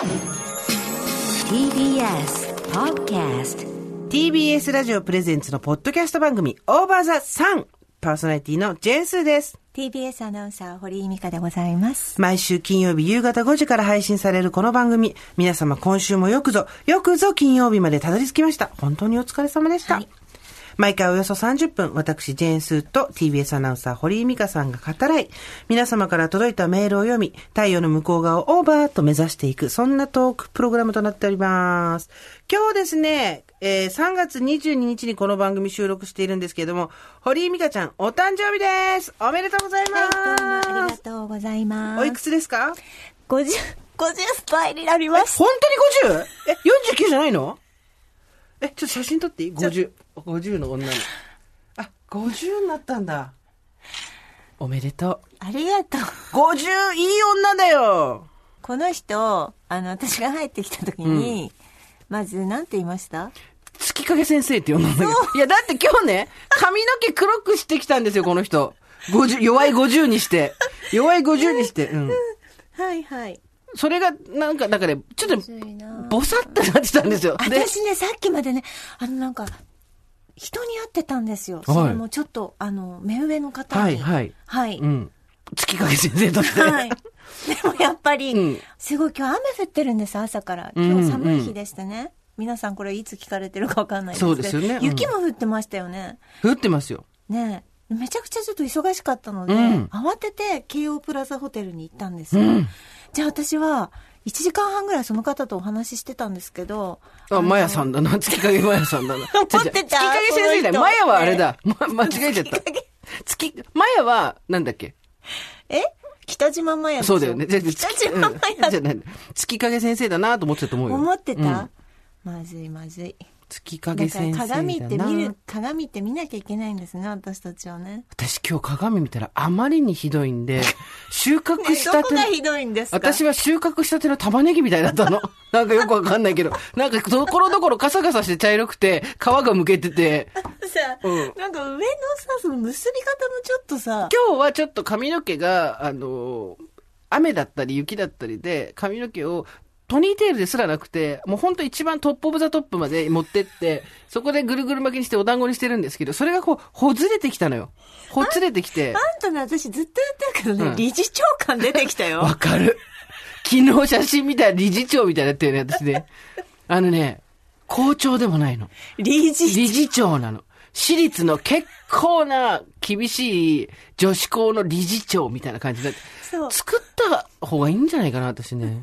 TBS Podcast TBS ラジオプレゼンツのポッドキャスト番組、オーバーザサン。パーソナリティのジェーンスーです。TBS アナウンサー、堀井美香でございます。毎週金曜日夕方5時から配信されるこの番組。皆様今週もよくぞ、よくぞ金曜日までたどり着きました。本当にお疲れ様でした。はい毎回およそ30分、私、ジェーンスーと TBS アナウンサー、堀井美香さんが語らい、皆様から届いたメールを読み、太陽の向こう側をオーバーと目指していく、そんなトークプログラムとなっております。今日ですね、えー3月22日にこの番組収録しているんですけれども、堀井美香ちゃん、お誕生日ですおめでとうございます、はい、どうもありがとうございます。おいくつですか？50、50歳になります。本当に 50? え、49じゃないの？え、ちょっと写真撮っていい ?50。50の女の。あ、50になったんだ。おめでとありがとう。う。50、いい女だよこの人、あの、私が入ってきた時に、まず、なんて言いました？月影先生って呼んだんだけど。いや、だって今日ね、髪の毛黒くしてきたんですよ、この人。50、弱い50にして。弱い50にして。うん。はいはい。それが、なんか、だから、ちょっと、ぼさってなってたんですよ。で、私ね、さっきまでね、あの、なんか、人に会ってたんですよ。それもちょっと、あの、目上の方に。はいはいはい。うん。月影先生として。はい。でもやっぱり、うんすごい今日雨降ってるんです、朝から。うん今日寒い日でしてね。皆さんこれいつ聞かれてるかわかんないですけど。そうですよねうん雪も降ってましたよね。降ってますよ。ねえめちゃくちゃちょっと忙しかったので、うん慌てて京王プラザホテルに行ったんですよ。うんじゃあ私は、1時間半ぐらいその方とお話ししてたんですけど。あ、マヤさんだな。月影マヤさんだな。思ってた月影先生だよ。マヤはあれだ。ま、間違えちゃった月マヤは、なんだっけ？え？北島麻也でしょ？そうだよね。北島麻うん也じゃあ何月影先生だなと思ってたと思うよ。思ってた、うんまずいまずい。月影先生だ。鏡って見る、鏡って見なきゃいけないんですね、私たちはね。私今日鏡見たらあまりにひどいんで、収穫したてのどこがひどいんですか私は収穫したての玉ねぎみたいだったの。なんかよくわかんないけど。なんかところどころカサカサして茶色くて、皮がむけてて、さ、うんなんか上のさ、その結び方もちょっとさ、今日はちょっと髪の毛が、あの雨だったり雪だったりで、髪の毛をポニーテールですらなくて、もうほんと一番 top of the top まで持ってって、そこでぐるぐる巻きにしてお団子にしてるんですけど、それがこう、ほつれてきたのよ。ほつれてきて。あんたね、私ずっと言ってるけどね、うん理事長感出てきたよ。わかる。昨日写真見たら理事長みたいになってるね、私ね。あのね、校長でもないの。理事理事長なの。私立の結構な厳しい女子校の理事長みたいな感じで。そう。作った方がいいんじゃないかな、私ね。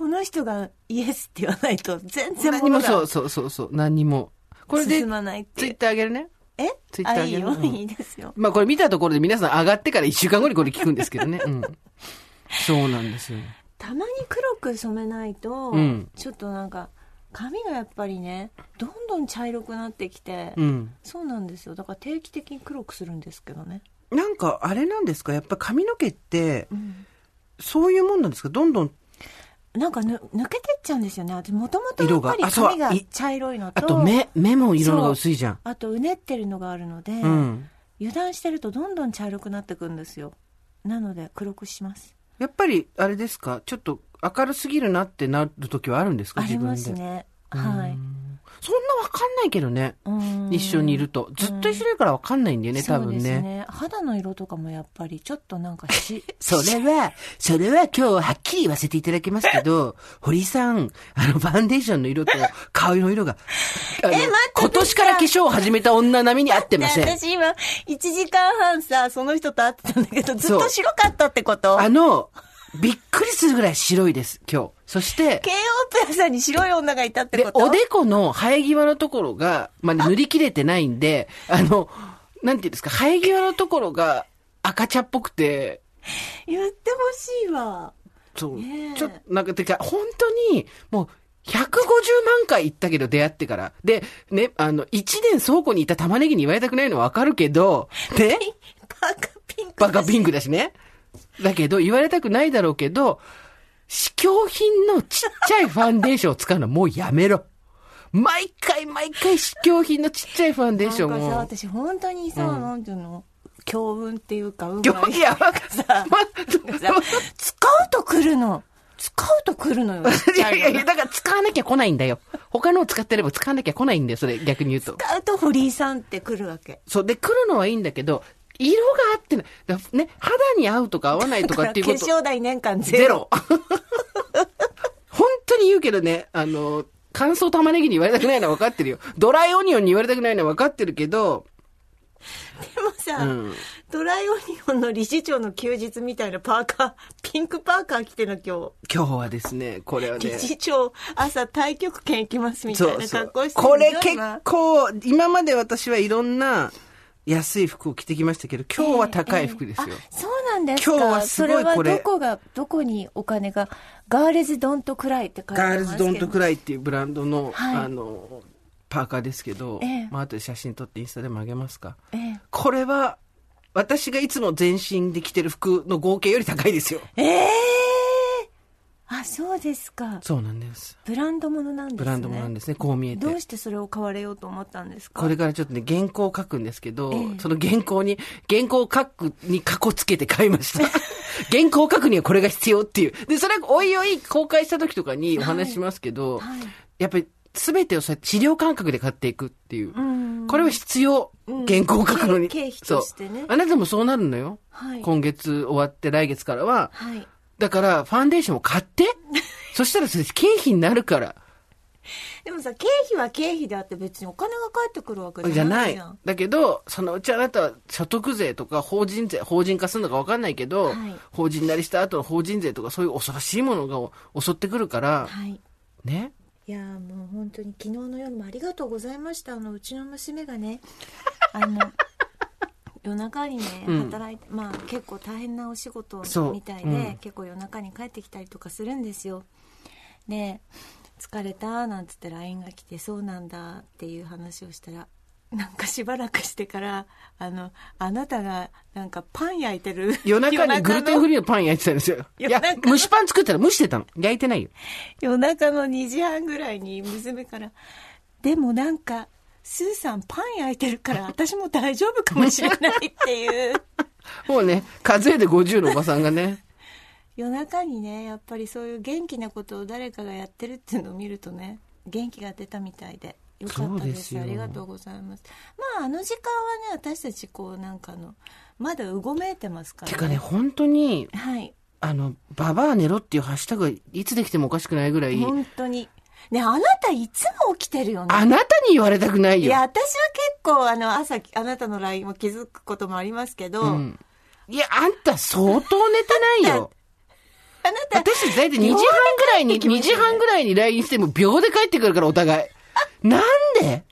この人がイエスって言わないと全然何にもそうそうそうそう、何にも。これで。ツイッターあげるね。え？ツイッターあ、いいよ。あげるうんいいですよ。まあこれ見たところで皆さん上がってから一週間後にこれ聞くんですけどね。うん。そうなんですよ。たまに黒く染めないと、うんちょっとなんか、髪がやっぱりね、どんどん茶色くなってきて、うん。そうなんですよ。だから定期的に黒くするんですけどね。なんかあれなんですか？やっぱ髪の毛って、うんそういうもんなんですか？どんどん、なんかぬ抜けてっちゃうんですよね。私もともとや色っぱり髪がい茶色いのと、あと目、目も色が薄いじゃん。あとうねってるのがあるので、うん。油断してるとどんどん茶色くなってくんですよ。なので黒くします。やっぱり、あれですか？ちょっと明るすぎるなってなる時はあるんですか？ありま。すね。はい。そんなわかんないけどね。うん一緒にいると。ずっと一緒にいるからわかんないんだよね、多分そうですね。ね。肌の色とかもやっぱりちょっとなんかし、それは、それは今日はっきり言わせていただきますけど、堀井さん、あの、ファンデーションの色と顔の色が、あの待って今年から化粧を始めた女並みに合ってません。私今、1時間半さ、その人と会ってたんだけど、ずっと白かったってこと？あの、びっくりするぐらい白いです、今日。そして、京王プラザに白い女がいたってでこ、と？おでこの生え際のところが、まだ塗り切れてないんで、あの、なんていうんですか、生え際のところが赤茶っぽくて、言ってほしいわ。そう。ちょっと、なんか、てか、本当に、もう、150万回行ったけど、出会ってから。で、ね、あの、1年倉庫にいた玉ねぎに言われたくないのはわかるけど、ね、バカピンク。バカピンクだしね。だけど、言われたくないだろうけど、試供品のちっちゃいファンデーションを使うのはもうやめろ。毎回毎回試供品のちっちゃいファンデーションなんかさ、を。私本当にさ、なんていうの？強運っていうか、運今日、いや、さ、なんかさ 使うと来るの。使うと来るのよ。いやいやいや、だから使わなきゃ来ないんだよ。他のを使ってれば使わなきゃ来ないんだよ、それ逆に言うと。使うと堀井さんって来るわけ。そう。で、来るのはいいんだけど、色が合ってない。だね、肌に合うとか合わないとかっていうこと。化粧代年間ゼゼロ。ロ。本当に言うけどね、あの、乾燥玉ねぎに言われたくないのは分かってるよ。ドライオニオンに言われたくないのは分かってるけど、でもさ、うんドライオニオンの理事長の休日みたいなパーカー、ピンクパーカー着てるの今今日はですね、これは日。ね理。事長、朝太極拳行きますみたいな格好してるこれ結構、今まで私はいろんな安い服を着てきましたけど、今日は高い服ですよ。ええあそうなんですか今日はすごいこれそれはどこが、どこにお金が、ガールズドントクライって書いてますけど。ガールズドントクライっていうブランドの、はいあの、パーカーですけど、ええまあ後で写真撮ってインスタでもあげますか。ええこれは、私がいつも全身で着てる服の合計より高いですよ。ええあ、そうですか。そうなんです。ブランドものなんですね。ブランドもなんですね、こう見えて。どうしてそれを買われようと思ったんですか？これからちょっとね、原稿を書くんですけど、ええその原稿に、原稿を書くに過去つけて買いました。原稿を書くにはこれが必要っていう。で、それはおいおい公開した時とかにお話ししますけど、はいやっぱり全てをそうやって治療感覚で買っていくっていう。うんこれは必要。うん原稿を書くのに。経経費としてねあなたもそうなるのよ。はい今月終わって来月からは。はい。だから、ファンデーションを買って？そしたらそれ経費になるから。でもさ、経費は経費であって別にお金が返ってくるわけじじゃないゃない。だけど、そのうちあなたは所得税とか法人税、法人化するのか分かんないけど、はい法人なりした後の法人税とかそういう恐ろしいものが襲ってくるから、はい。ね？いやーもう本当に昨日の夜もありがとうございました。あの、うちの娘がね、あの、夜中にね、うん働いて、まあ結構大変なお仕事みたいで、うん結構夜中に帰ってきたりとかするんですよ。で、疲れたなんつって LINE が来て、そうなんだっていう話をしたら、なんかしばらくしてから、あの、あなたがなんかパン焼いてる。夜中にグルテンフリーのパン焼いてたんですよ。いや夜中、の蒸しパン作ったら蒸してたの。焼いてないよ。夜中の2時半ぐらいに娘から「でもなんかスーさんパン焼いてるから私も大丈夫かもしれない」っていう。もうね、数えで50のおばさんがね、夜中にねやっぱりそういう元気なことを誰かがやってるっていうのを見るとね元気が出たみたいでよかったです。ありがとうございます。まああの時間はね私たちこうなんかあのまだうごめいてますから。てかね、本当に、はい。あの、ババア寝ろっていうハッシュタグがいつできてもおかしくないぐらい、本当にねあなたいつも起きてるよねあなたに言われたくないよ。いや、私は結構、あの、朝、あなたの LINE も気づくこともありますけど、うん。いや、あんた相当寝てないよ。あなた、私たち大体2時半ぐらいに、2時半ぐらいに LINE しても秒で帰ってくるから、お互い。なんで？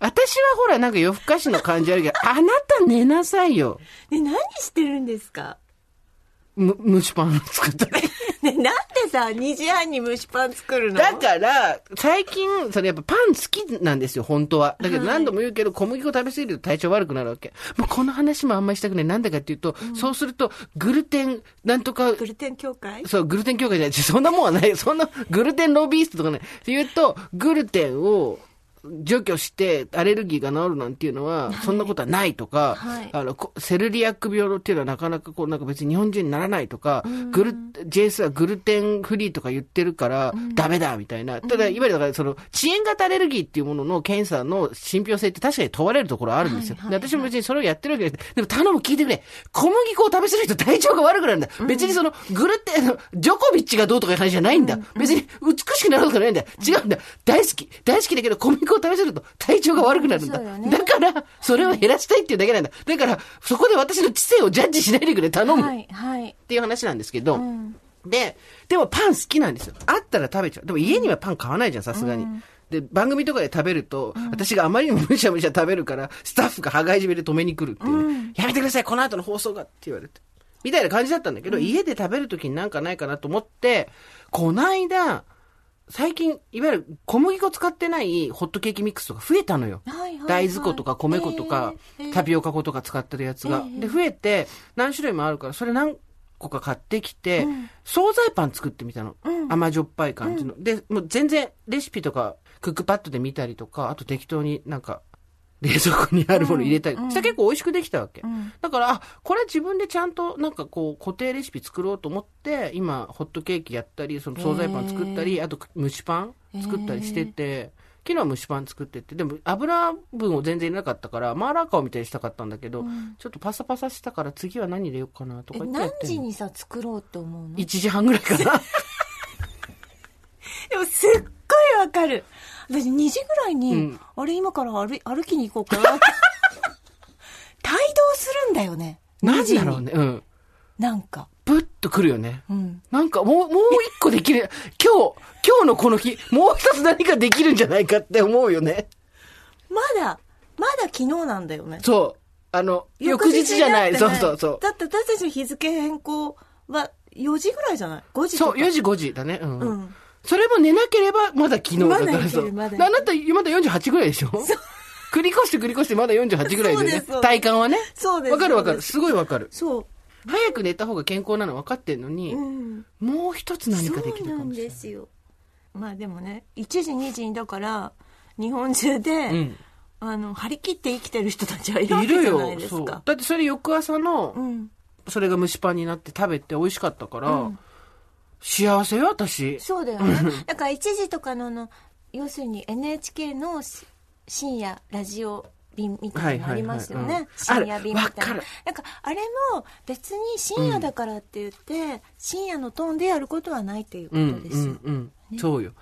私はほら、なんか夜更かしの感じあるけど、あなた寝なさいよ。ね、何してるんですか？む、蒸しパン作ったり。ね、なんでさ、2時半に蒸しパン作るの？だから、最近、それやっぱパン好きなんですよ、本当は。だけどはい何度も言うけど、小麦粉食べ過ぎると体調悪くなるわけ。もうこの話もあんまりしたくない。なんでかっていうと、そうすると、グルテン、なんとか、グルテン協会？そう、グルテン協会じゃない。そんなもんはない。そんな、グルテンロビーストとかね。って言うと、グルテンを除去してアレルギーが治るなんていうのは、そんなことはないとか、はいあの、こセルリアック病っていうのはなかなかこう、なんか別に日本人にならないとか、グル、JS はグルテンフリーとか言ってるから、ダメだみたいな。ただ、いわゆるだからその、遅延型アレルギーっていうものの検査の信憑性って確かに問われるところはあるんですよ。はいはいで私も別にそれをやってるわけです。でも頼む聞いてくれ。小麦粉を食べ過ぎると体調が悪くなるんだ。別にその、グルテン、ジョコビッチがどうとかいう話じゃないんだ。別に美しくなるとかないんだ。違うんだ。大好き。大好きだけど小麦粉を食べ過ぎると体調が悪くなるんだ。ねだから、それを減らしたいっていうだけなんだ。だから、そこで私の知性をジャッジしないでくれ。頼む。はい、はい。ていう話なんですけど。うん。で、でもパン好きなんですよ。あったら食べちゃう。でも家にはパン買わないじゃん、さすがに。で、番組とかで食べると、私があまりにもむしゃむしゃ食べるから、スタッフが羽交い締めで止めに来るっていうね。やめてください、この後の放送がって言われて。みたいな感じだったんだけど、家で食べるときになんかないかなと思って、こないだ、最近、いわゆる小麦粉使ってないホットケーキミックスとか増えたのよ。はいはいはい大豆粉とか米粉とか、えーえータピオカ粉とか使ってるやつが。えーで、増えて、何種類もあるから、それ何個か買ってきて、惣菜パン作ってみたの。甘じょっぱい感じの。で、もう全然レシピとか、クックパッドで見たりとか、あと適当になんか、冷蔵庫にあるもの入れたり。うん。したら結構美味しくできたわけ。うん。だから、あ、これ自分でちゃんとなんかこう固定レシピ作ろうと思って、今、ホットケーキやったり、その惣菜パン作ったり、あと蒸しパン作ったりしてて、昨日は蒸しパン作ってて、でも油分を全然入れなかったから、マーラー顔みたいにしたかったんだけど、ちょっとパサパサしたから次は何入れようかなとえか言って何時にさ作ろうと思うの？1時半ぐらいかな。でもすっごいわかる私2時ぐらいに、うんあれ今から歩歩きに行こうかな 帯同するんだよねなん2時にだろうね。うん。なんかプッとくるよね。うんなんかもう、もう一個できる。今日、今日のこの日、もう一つ何かできるんじゃないかって思うよね。まだまだ昨日なんだよねそう。あの、翌日じゃない。そうそうそう。だって私たちの日付変更は4時ぐらいじゃない ?5 時そう、4時5時だね。うん。うんそれも寝なければ、まだ昨日だからまだいけそう。るまだいけるあなた、まだ48ぐらいでしょ？繰り越して繰り越してまだ48ぐらいでね。体感はね。そうですわかるわかる。すすごいわかる。そう早く寝た方が健康なの分かってんのに、うんもう一つ何かできるそうなんかもしれない。ですよまあでもね1時2時にだから日本中で、うん。あの張り切って生きてる人たちはいるじゃないよ。そう。ですかだってそれ翌朝の、うんそれが蒸しパンになって食べて美味しかったから、うん幸せよ、私。そうだよね だから1時とかのあの要するに NHK のし深夜ラジオ便みたいなのありますよね、はいはいはいうん深夜便みたいななんかあれも別に深夜だからって言って、深夜のトーンでやることはないっていうこうん、とですよ、うん、うん。そうよ。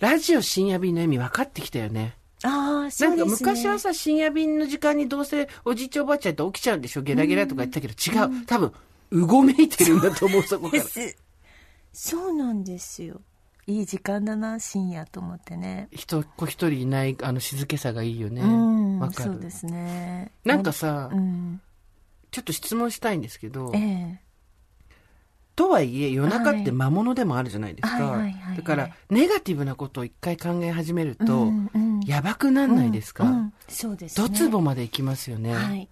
ラジオ深夜便の意味分かってきたよね。ああそなかうんですね昔はさ、深夜便の時間にどうせおじいちゃんおばあちゃんって起きちゃうんでしょ？ゲラゲラとか言ったけど、違う。多分、うごめいてるんだと思う、そこから。そうなんですよ。いい時間だな深夜と思ってね。人っ子一人いない、あの静けさがいいよね。うんわかる。そうですね。なんかさ、うん。ちょっと質問したいんですけどえ、え。とはいえ夜中って魔物でもあるじゃないですか。はい。だから、ネガティブなことを一回考え始めるとうんうん、やばくなんないですか、うんうん。そうですね。ドツボまで行きますよね。はい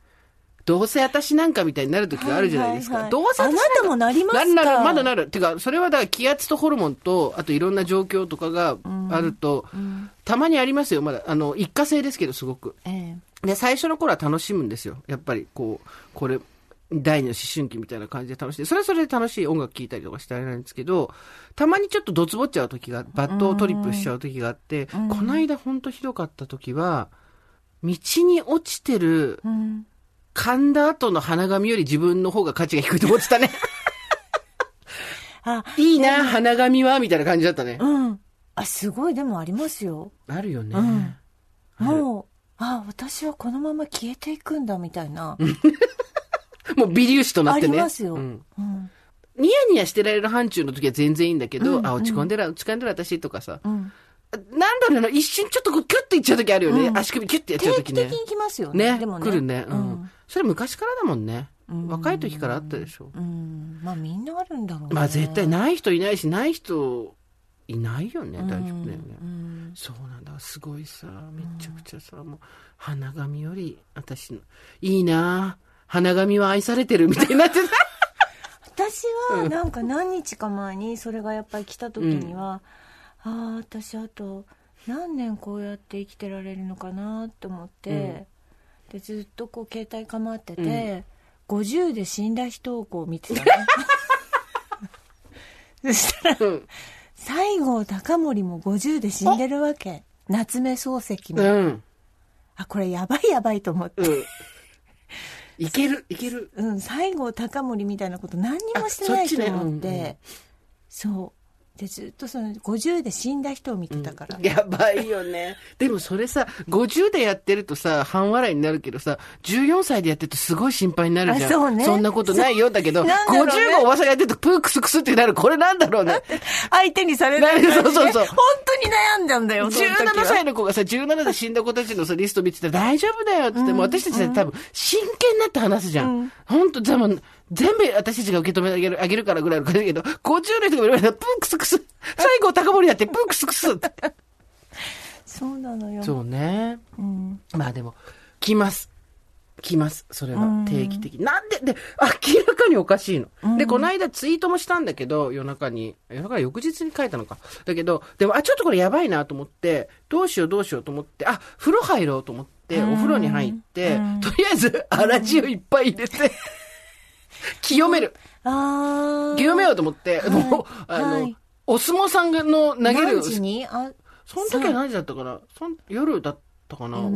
どうせ私なんかみたいになる時があるじゃないですか。はいはいはいどうせあなたもなりますか？なるなる、まだなる。てか、それはだから気圧とホルモンと、あといろんな状況とかがあると、たまにありますよ、まだ。あの、一過性ですけど、すごく。えで、最初の頃は楽しむんですよ。やっぱり、こう、これ、第二の思春期みたいな感じで楽しい。それはそれで楽しい音楽聴いたりとかしてあれなんですけど、たまにちょっとドツボっちゃう時が、バットトリップしちゃう時があって、この間ほんとひどかった時は、道に落ちてるえうん噛んだ後の鼻紙より自分の方が価値が低いと思ってたね。あいいな、鼻紙は、みたいな感じだったね。うん。あすごいでもありますよ。あるよね。うん。もうあ私はこのまま消えていくんだみたいな、もう微粒子となってね。ありますよ、うん。うん。ニヤニヤしてられる範疇の時は全然いいんだけど、うんあ、落ち込んでる、落ち込んでる私とかさ。うんなんだろうな、一瞬ちょっとこうキュッといっちゃう時あるよね。うん足首キュッてやっちゃう時ね定期的。に来ますよねね、でもね来るね、ううんん。それ昔からだもんね。うん若い時からあったでしょ。うんまあみんなあるんだろうねまあ絶対ない人いないし、ない人いないよね。うん大丈夫だよね。うんそうなんだ。すごいさ、めちゃくちゃさ、もう、花紙より、私の、いいな花紙は愛されてるみたいになってた。私はなんか何日か前にそれがやっぱり来た時には、ああ私あと何年こうやって生きてられるのかなと思って、でずっとこう携帯構ってて、50で死んだ人をこう見てたね そしたらうん。西郷隆盛も50で死んでるわけ。夏目漱石も、うん。あこれやばいやばいと思って、うん。いける、いける。うん、西郷隆盛みたいなこと何にもしてないと思って、うんうん。そうでずっとその50で死んだ人を見てたから、やばいよね。でもそれさ、50でやってるとさ、半笑いになるけどさ、14歳でやってるとすごい心配になるじゃん。あそうねんなことないよ。だけど、ね50のおばさんがやってるとプークスクスってなる。これなんだろうね。相手にされないそうそうそう本当に悩んだんだよその時は17歳の子がさ、17で死んだ子たちのさ、リスト見てたら大丈夫だよって言って、もう私たちは多分真剣になって話すじゃん。本当でも、全部私たちが受け止めてあげる、あげるからぐらいの感じだけど、50の人が言われたら、プークスクス。最後高森だって、プークスクスって。そうなのよそうね。うん、まあでも、来ます。来ます。それはうん定期的に。なんで、で、明らかにおかしいの。で、この間ツイートもしたんだけど、夜中に。夜中翌日に書いたのか。だけど、でも、あ、ちょっとこれやばいなと思って、どうしようどうしようと思って、あ、風呂入ろうと思って、お風呂に入って、うんとりあえず、粗塩いっぱい入れて、清める。清めようと思って、はい。もう、あの、はい。お相撲さんがの投げる。何、時に？あその時は何時だったかな？そん夜だったかな？も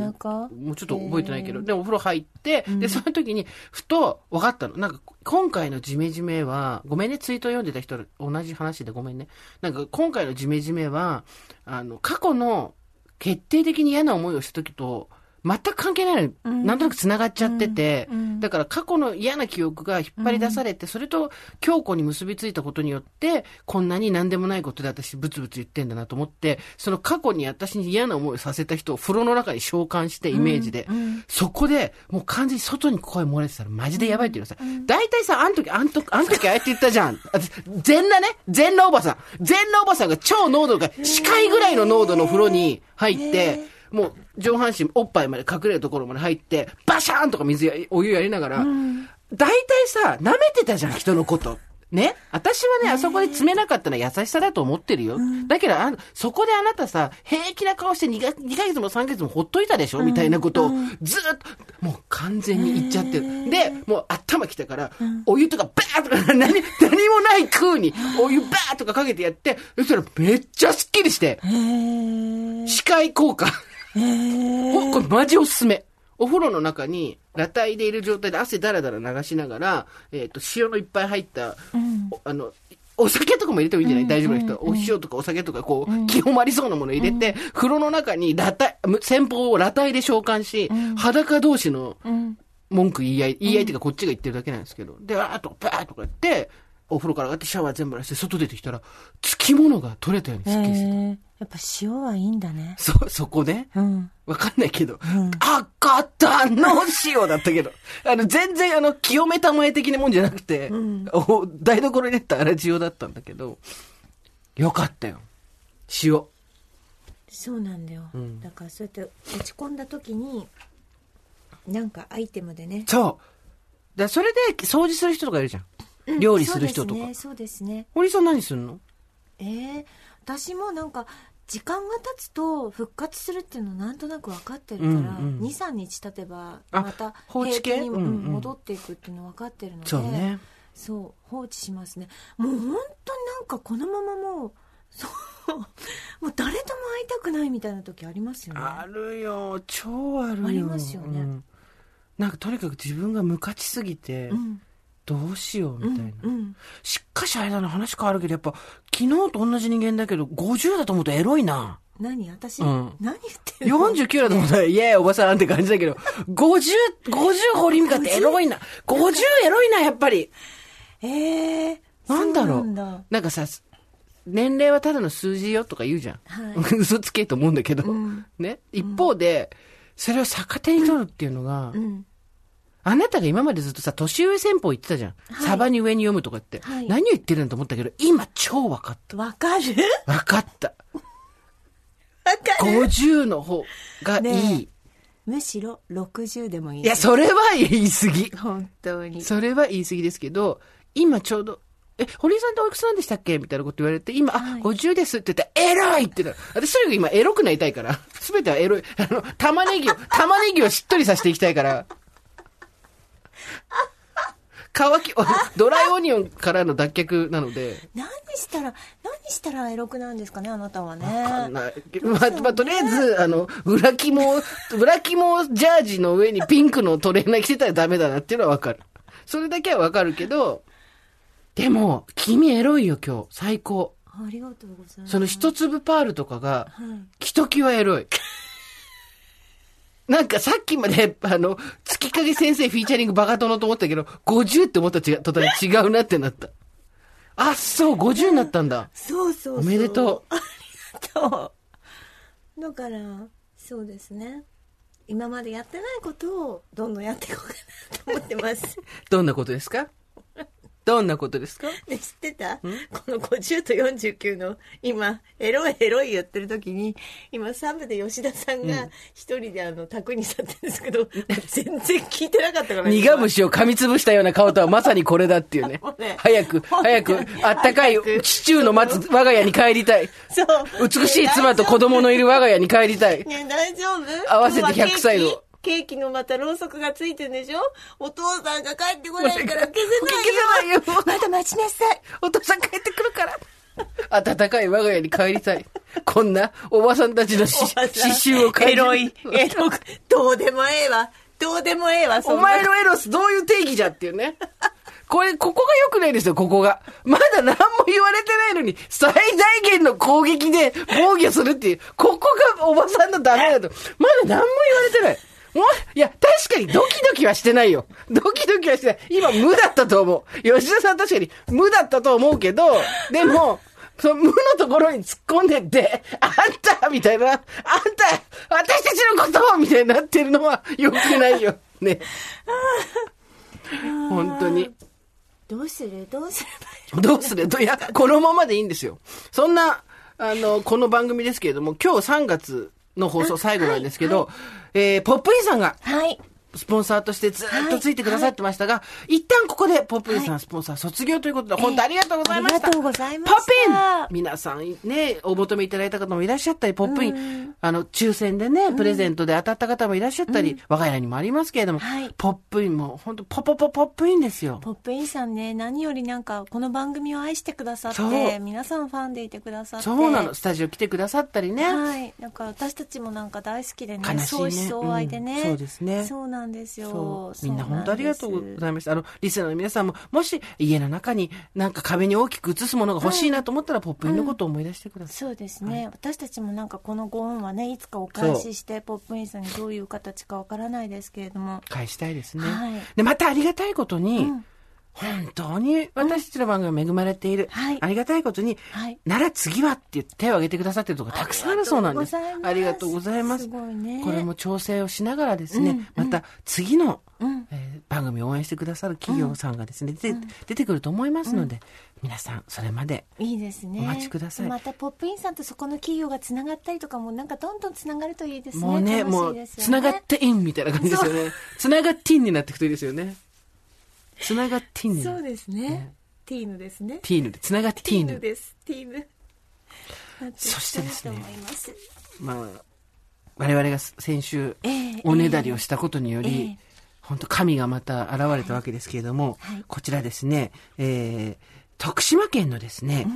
うちょっと覚えてないけど。で、お風呂入って、で、その時に、ふと分かったの。なんか、今回のジメジメは、ごめんね、ツイート読んでた人、同じ話でごめんね。なんか、今回のジメジメは、あの、過去の決定的に嫌な思いをした時と、全く関係ないのに、うん。なんとなく繋がっちゃってて、うん。うん。だから過去の嫌な記憶が引っ張り出されて、それと強固に結びついたことによって、こんなに何でもないことで私ブツブツ言ってんだなと思って、その過去に私に嫌な思いをさせた人を風呂の中に召喚してイメージで、そこでもう完全に外に声漏れてたらマジでやばいっていうのさ、大体さ、あん時、あん時、あん時ああやって言ったじゃん。あ全裸ね。全裸おばさん。全裸おばさんが超濃度が、視界ぐらいの濃度の風呂に入って、もう上半身おっぱいまで隠れるところまで入って、バシャーンとか水や、お湯やりながら、大体さ、舐めてたじゃん、人のこと。ね？私はね、あそこで詰めなかったのは優しさだと思ってるよ。だけどあの、そこであなたさ、平気な顔して 2, が2ヶ月も3ヶ月もほっといたでしょ、みたいなことを、ずーっと、もう完全に言っちゃって。る。で、もう頭きたから、お湯とかバーッとか、何、何もない空に、お湯バーッとかかけてやって、そしたらめっちゃスッキリして、視界効果。これマジおすすめ。お風呂の中に、裸体でいる状態で汗だらだら流しながら、えっ、と、塩のいっぱい入った、おあの、お酒とかも入れてもいいんじゃない、大丈夫な人。は。お塩とかお酒とか、こう、清まりそうなもの入れて、風呂の中に裸体、む先方を裸体で召喚し、裸同士のうん。文句言い合い、言い合いっていうかこっちが言ってるだけなんですけど。で、あーっと、バーッとかやって、お風呂から上がってシャワー全部出して、外出てきたら、つきものが取れたようにすっきりしてた。へーやっぱ塩はいいんだね。そ、そこで、うん。わかんないけど、赤田の塩だったけど、あの、全然あの、清めたまえ的なもんじゃなくて、お台所に出た粗塩だったんだけど、よかったよ。塩。そうなんだよ、ん。だからそうやって落ち込んだ時になんかアイテムでね。そう。だそれで掃除する人とかいるじゃん。料理する人とか。そうですね。そうですね。堀さん何するの？えー、私もなんか時間が経つと復活するっていうのなんとなく分かってるから、うんうん23日経てばあまた平均に、うんうんうん。戻っていくっていうの分かってるのでそうね。そう放置しますね。もう本当になんかこのままもうそうもう誰とも会いたくないみたいな時ありますよね。あるよ。超あるよ。ありますよね。うん。なんかとにかく自分がムカちすぎて、うんどうしようみたいな。うんしかしあれだな、話変わるけど、やっぱ、昨日と同じ人間だけど、50だと思うとエロいな。何？私、うん何言ってるの？49だと思ったら、イエーイおばさんって感じだけど、50、50堀美香ってエロいな。50エロいな、やっぱり。ええー、なんだろう。なんだなんかさ、年齢はただの数字よとか言うじゃん。は 嘘つけと思うんだけど。うんね？一方で、それを逆手に取るっていうのが、うんあなたが今までずっとさ、年上戦法言ってたじゃん。はいサバに上に読むとかって。はい何を言ってるんだと思ったけど、今超分かった。わかる？分かった。わかる？50の方がいい。ねむしろ60でもいいいや、それは言い過ぎ。本当にそれは言い過ぎですけど、今ちょうど、え、堀井さんっておいくつなんでしたっけ？みたいなこと言われて、今、はいあ、50ですって言ったら、エロいって言ったら、私とにかく今エロくなりたいから、すべてはエロい。あの、玉ねぎを、玉ねぎをしっとりさせていきたいから。乾き、ドライオニオンからの脱却なので、何したら何したらエロくなんですかねあなたはわかねんないまあ、まあ、とりあえず、あの、裏肝、裏肝ジャージの上にピンクのトレーナー着てたらダメだなっていうのはわかる。それだけはわかるけど、でも、君エロいよ今日。最高。ありがとうございますその一粒パールとかが、はいひときわエロい。なんかさっきまで、あの、月影先生フィーチャリングバカ殿と思ったけど、50って思ったら違う途端に違うなってなった。あ、そう、50になったんだ。そうそうそうおめでとう。ありがとうだからそうですね今までやってないことをどんどんやっていこうかなと思ってます どんなことですか？どんなことですか？で、知ってた？この50と49の、今、エロいエロい言ってる時に、今、サブで吉田さんが一人であの、宅に去ってるんですけど、全然聞いてなかったから。苦虫を噛みつぶしたような顔とはまさにこれだっていうね ね。早く、早く、あったかいシチューの待つ我が家に帰りたい。そう。美しい妻と子供のいる我が家に帰りたい。ねえ大丈夫？合わせて100歳のケーキのまたろうそくがついてるんでしょ？お父さんが帰ってこないから消せないよ。消せないよまだ待ちなさい。お父さん帰ってくるから。暖かい我が家に帰りたい。こんなおばさんたちの刺繍を感じるエロい、エロく、どうでもええわ。どうでもええわ、お前のエロスどういう定義じゃっていうね。これ、ここが良くないですよ、ここが。まだ何も言われてないのに、最大限の攻撃で防御するっていう、ここがおばさんのダメだと。まだ何も言われてない。いや、確かにドキドキはしてないよ。ドキドキはしてない。今、無だったと思う。吉田さん確かに無だったと思うけど、でも、その無のところに突っ込んでって、あんたみたいな、あんた私たちのことをみたいになってるのは良くないよ。ね。本当に。どうする？どうすればいい？どうする？と、いや、このままでいいんですよ。そんな、あの、この番組ですけれども、今日3月の放送最後なんですけど、えー、ポップインさんが、はい。スポンサーとしてずっとついてくださってましたが、一旦ここでポップインさんスポンサー卒業ということで、本当ありがとうございました。ありがとうございました。ポップイン。皆さんね、お求めいただいた方もいらっしゃったり、ポップイン、あの、抽選でね、プレゼントで当たった方もいらっしゃったり、我が家にもありますけれども、はい。ポップインも本当ポポポポップインですよ。ポップインさんね、何よりなんか、この番組を愛してくださって、皆さんファンでいてくださって。そうなの、スタジオ来てくださったりね。はい。なんか私たちもなんか大好きでね、悲しいね。相思相愛でね、うん。そうですね。そうなんですよ。みんな本当ありがとうございまました。あの、リスナーの皆さんも、もし家の中になんか壁に大きく映すものが欲しいなと思ったら、ポップインのことを思い出してください。そうですね、私たちもなんかこのご恩はねいつかお返ししてポップインさんにどういう形かわからないですけれども返したいですね。はいで、またありがたいことに、うん本当に？私たちの番組は恵まれている。はい。ありがたいことに、はい。なら次はって言って手を挙げてくださってるところがたくさんあるそうなんです。あありがとうごございます。すね。これも調整をしながらですね、うん。また次の、うん。えー番組を応援してくださる企業さんがですね、出て出てくると思いますので、皆さんそれまでいいですね。お待ちください。またポップインさんとそこの企業がつながったりとかもなんかどんどんつながるといいですね。もうね、楽しも、いうつながってインみたいな感じですよね。つながってインになっていくといいですよね。つながってインになそうる。ですね。ティーヌですね。ティーヌで、つながってティーヌです。ティーヌ。そしてですね。ます。まあ、我々が先週ええ、おねだりをしたことによえりえ、本当神がまた現れたわけですけれどもはい、こちらですね、えー、徳島県のですね、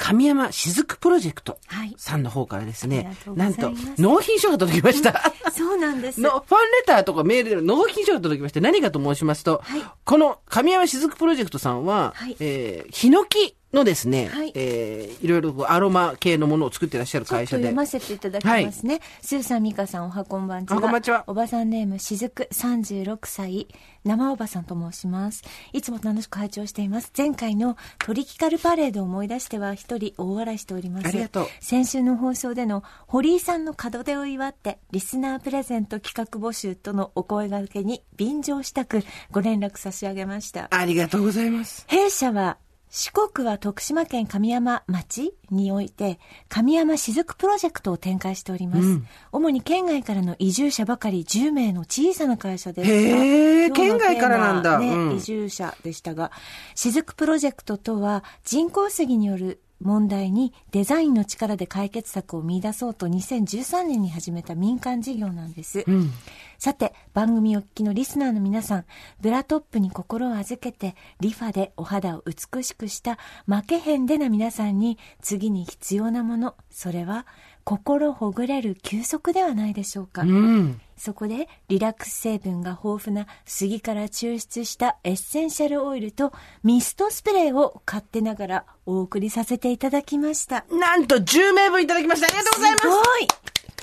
神山雫プロジェクトはい。さんの方からですねありがとう、ござないんと納品書が届きました。そうなんです。の、ファンレターとかメールでの納品書が届きまして、何かと申しますと、はい。この神山雫プロジェクトさんは、はい。えー、ヒノキのですね、はいえー、いろいろアロマ系のものを作ってらっしゃる会社で読。ませていただきますね。スーさん、ミカさん、おはこんばんちは。おはこんばんちはおばさんネーム、しずく、36歳、生おばさんと申します。いつも楽しく拝聴しています。前回のトリキカルパレードを思い出しては一人大笑いしております。ありがとう先週の放送での堀井さんの門出を祝って、リスナープレゼント企画募集とのお声掛けに便乗したくご連絡差し上げました。ありがとうございます。弊社は四国は徳島県神山町において神山雫プロジェクトを展開しております、うん。主に県外からの移住者ばかり10名の小さな会社ですへー今日の県外からなんだ。ねうん。移住者でしたが雫プロジェクトとは人工杉による問題にデザインの力で解決策を見出そうと2013年に始めた民間事業なんです、うん。さて、番組お聞きのリスナーの皆さん、ブラトップに心を預けて、リファでお肌を美しくした負けへんでな皆さんに、次に必要なもの、それは、心ほぐれる休息ではないでしょうか。うん。そこで、リラックス成分が豊富な杉から抽出したエッセンシャルオイルとミストスプレーを買ってながらお送りさせていただきました。なんと10名分いただきました。ありがとうございますすごい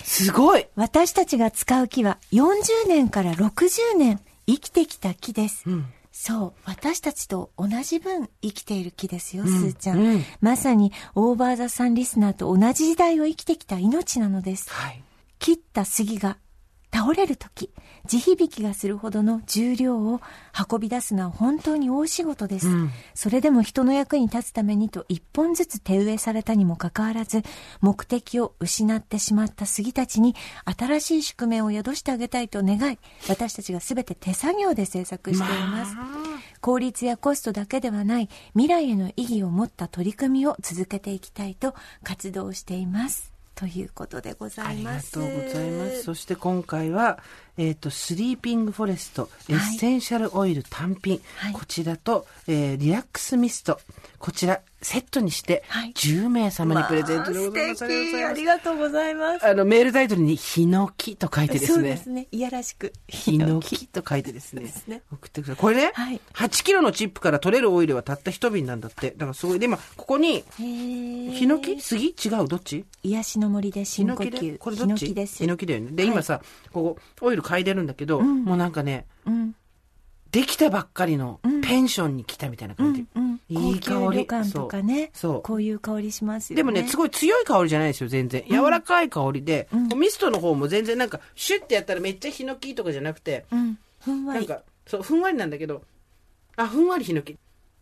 すごい私たちが使う木は40年から60年生きてきた木です。んそう、私たちと同じ分生きている木ですよ、ん。すーちゃん,、うん。まさにオーバーザさんリスナーと同じ時代を生きてきた命なのです。はい。切った杉が倒れる時、地響きがするほどの重量を運び出すのは本当に大仕事です。それでも人の役に立つためにと一本ずつ手植えされたにもかかわらず、目的を失ってしまった杉たちに新しい宿命を宿してあげたいと願い、私たちが全て手作業で制作しています。効率やコストだけではない未来への意義を持った取り組みを続けていきたいと活動しています。ということでござありがいます。とうございます。そして今回は、えっ、と、スリーピングフォレスト、エッセンシャルオイル単品、はいこちらと、えーリラックスミスト、こちら、セットにして、はい10名様にプレゼントでございます。まあ素敵ありががとうございます。あの、メールタイトルに、ヒノキと書いてですねそうで。すね。いやらしく。ヒノキと書いてですね。ですね送ってください。これね、はい8キロのチップから取れるオイルはたった一瓶なんだって。だからすごい。で、今、ここに、ヒノキ？杉？違う？どっち？癒しの森でヒノキで？深呼吸。これどっち？ヒノキです。ヒノキだよね。で、はい今さ、ここ、オイル嗅いでるんだけど、もうなんかね、うん。できたばっかりのペンションに来たみたいな感じ。うん。いい香り。高級旅館とかね。そうこういう香りしますよね。でもね、すごい強い香りじゃないですよ、全然。柔らかい香りで、こうミストの方も全然なんか、シュッてやったらめっちゃヒノキとかじゃなくて、うん。ふんわり。なんか、そう、ふんわりなんだけど、あ、ふんわりヒノキ。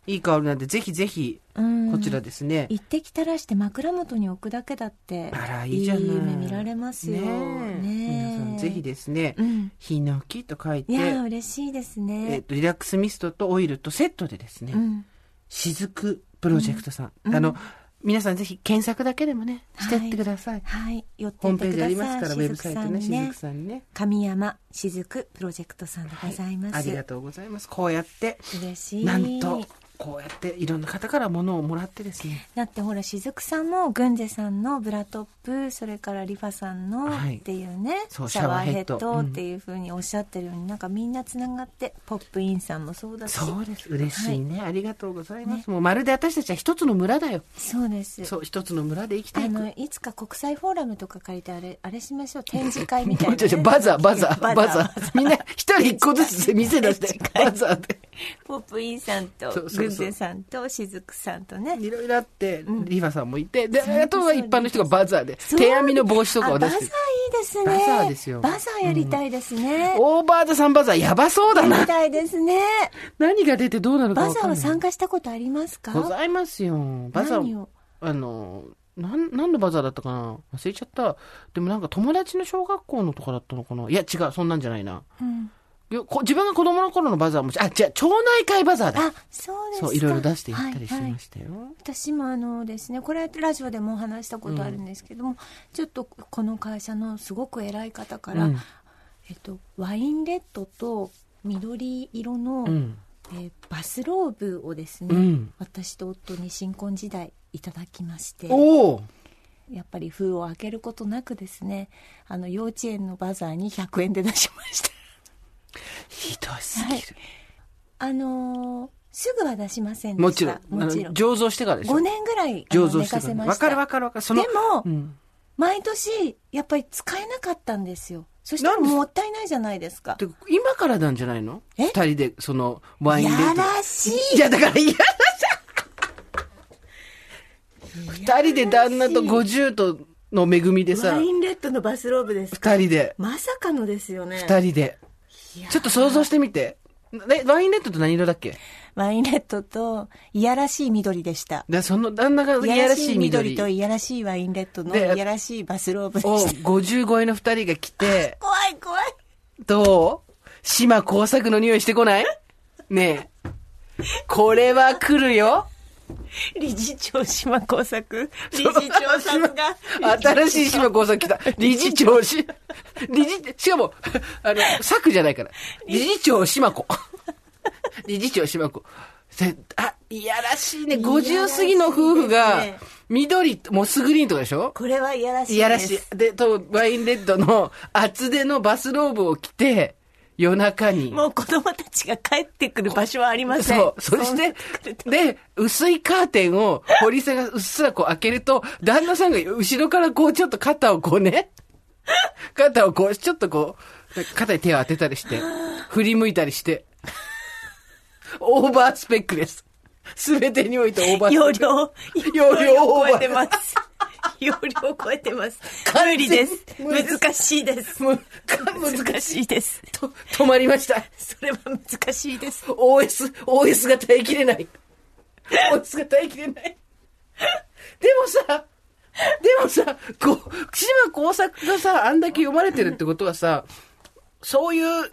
いい香りなんで、ぜひぜひ、うんこちらですね。一滴垂らして枕元に置くだけだって。あら、いいじゃない。夢見られますよ。ね皆さん、ぜひですね、うんヒノキと書いて、いやー嬉しいですえっ、ね。と、リラックスミストとオイルとセットでですね、うん。雫プロジェクトさん。あの、皆さんぜひ検索だけでもね、してってください。はい。寄ってホームページあ。りますから、ウェブサイトね、しずく雫さんにね。神山しずくプロジェクトさんでございます。ありがとうございます。こうやって、嬉しい。なんと、こうやっていろんな方から物をもらってですね。だってほらしずくさんも郡司さんのブラトップそれからリファさんのはいっていうね、そうシャワーヘッドっていうふうにおっしゃってるように、なんかみんなつながってポップインさんもそうだしそうです。嬉しいね。ありがとうございます。もうまるで私たちは一つの村だよ。そうですそう、一つの村で生きてあいく。のいつか国際フォーラムとか借りてあれあれしましょう展示会みたいな、ね、バザー、バザー、バザー。みんな一人一個ずつ店出して、バザーで。ポップインさんとそうそうそう。郡司さんとしずくさんとね。いろいろあって、リファさんもいて、で、あとは一般の人がバザーで、手編みの帽子とかを出してあバザーいいですね。バザーですよ。バザーやりたいですね、オーバーザさんバザーやばそうだやりな。たいですね。何が出てどうなるかバザーは。参加したことありますか？ございますよ。バザーあの、なん、何のバザーだったかな？忘れちゃった。でもなんか友達の小学校のとかだったのかな？いや、違う、そんなんじゃないな。うん自分が子供の頃のバザーも、あ、違う、町内会バザーだ。あそうですか。そう、いろいろ出していったりしはいはい。ましたよ。私もあのですねこれラジオでもお話したことあるんですけども、ちょっとこの会社のすごく偉い方から、うん。えっと、ワインレッドと緑色の、うん。えーバスローブをですね、うん。私と夫に新婚時代いただきましておお。やっぱり封を開けることなくですねあの幼稚園のバザーに100円で出しましたひどすぎる。あのーすぐは出しませんでした。もちろん。もちろん。醸造してからでしょ。5年ぐらい醸造してから。わかるわかるわかる。その、でも、うん。毎年やっぱり使えなかったんですよ。そしたらもったいないじゃないですか。で今からなんじゃないの？え？二人で、その、ワイン。やらしい。いや、だから嫌だ。じゃん。二人で旦那と50との恵みでさ。ワ、インレッドのバスローブですか？二人で、まさかのですよね。二人で。いやちょっと想像してみて。え、ワインレッドって何色だっけ？ワインレッドといやらしい緑でした。で、その旦那がいやらしい緑。といやらしいワインレッドのでいやらしいバスローブでをした。50超えの二人が来て、怖い怖い。どう？島工作の匂いしてこない？ねえ。これは来るよ。理事長島工作？理事長さんが 新しい島工作来た。理事長し、理事、しかも、あの、作じゃないから。理事長島子。理事長島子。せあ、いやらしいね。50過ぎの夫婦が緑、モスグリーンとかでしょ？これはいやらしいですいやらしい。で、と、ワインレッドの厚手のバスローブを着て、夜中に。もう子供たちが帰ってくる場所はありませんそう。そして、で、薄いカーテンを、堀さんがうっすらこう開けると、旦那さんが後ろからこうちょっと肩をこうね、肩をこう、ちょっとこう、肩に手を当てたりして、振り向いたりして、オーバースペックです。すべてにおいてオーバー。容量容量を超えてます容量を超えてます。無理です。難しいです。む難しいです。と止まりました。それは難しいです。OS、OS が耐えきれない。OS が耐えきれない。でもさ、でもさ、こう、島工作がさ、あんだけ読まれてるってことはさ、そういう、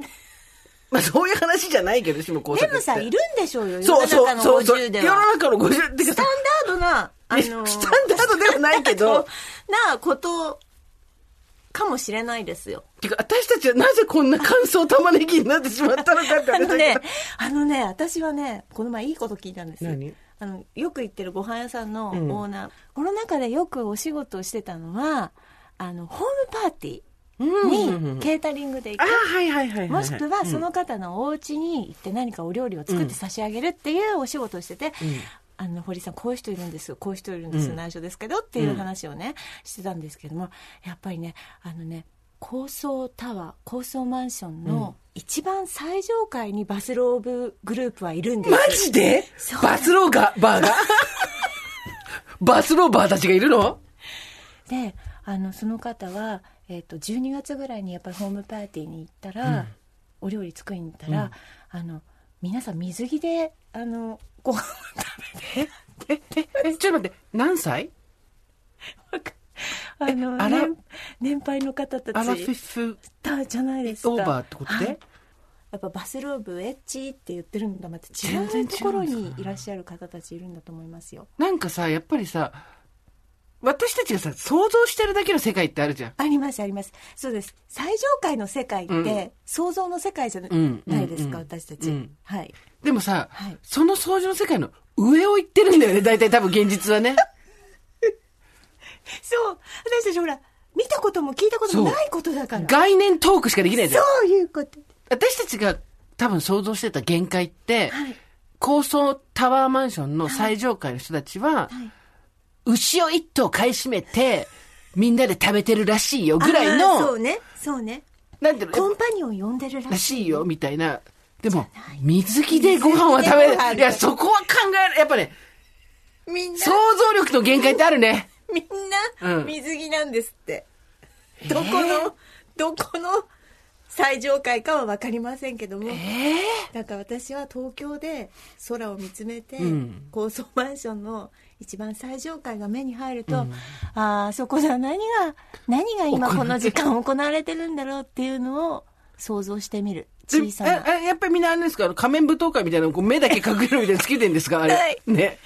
まあそういう話じゃないけど。でもさ、いるんでしょうよ。そうそう、世の中のそうそう。50世の。中の50ってかスタンダードな、あの、スタンダードではないけど、なことかもしれないですよ。てか私たちはなぜこんな乾燥玉ねぎになってしまったのかってあのねあのね、私はね、この前いいこと聞いたんですよ。何？あの、よく行ってるご飯屋さんのオーナー。この中でよくお仕事をしてたのは、あの、ホームパーティーにケータリングで行く。はいはいはいはい。もしくはその方のお家に行って何かお料理を作って差し上げるっていうお仕事をしてて、あの堀さんこういう人いるんですよ。こういう人いるんですよ、内緒ですけどっていう話をね、してたんですけどもやっぱりねあのね高層タワー高層マンションの一番最上階にバスローブグループはいるんです。マジで？バスローガバーが？バスローバーたちがいるの？であのその方は、えー、と12月ぐらいにやっぱりホームパーティーに行ったら、お料理作りに行ったら、あの皆さん水着であのご飯を食べて。え、え、え、ちょっと待って、何歳？あのあら？年年配の方たち。アラフィフだじゃないですか。オーバーってことで、はい。やっぱバスローブエッチって言ってるんだまた違うところにいらっしゃる方たちいるんだと思いますよ。なんかさ、やっぱりさ、私たちがさ、想像してるだけの世界ってあるじゃん。ありますあります。そうです。最上階の世界って、うん。想像の世界じゃな,、うんいですか、うん私たち、うん。はい。でもさ、はい。その想像の世界の上を行ってるんだよね、大体多分現実はね。そう。私たちほら見たことも聞いたこともないことだから。概念トークしかできないじゃん。そういうこと。私たちが多分想像してた限界って、はい。高層タワーマンションの最上階の人たちは、牛を一頭買い占めて、みんなで食べてるらしいよぐらいの、そうねそうねなんていうのコンパニオン呼んでるららしいよみたいな。でも、水着でご飯は食べる。いや、そこは考える。やっぱね、みんな想像力の限界ってあるね。みんうなん水着なんですって、どこのどこの最上階かは分かりませんけども、だから私は東京で空を見つめて、ん。高層マンションの一番最上階が目に入ると、ああそこでは何が何が今この時間行われてるんだろうっていうのを想像してみる。で小さな。ええやっぱりみんなあれですか？仮面舞踏会みたいなのこう目だけ隠れるみたいなのつけてんですか？あれ。はい。ね。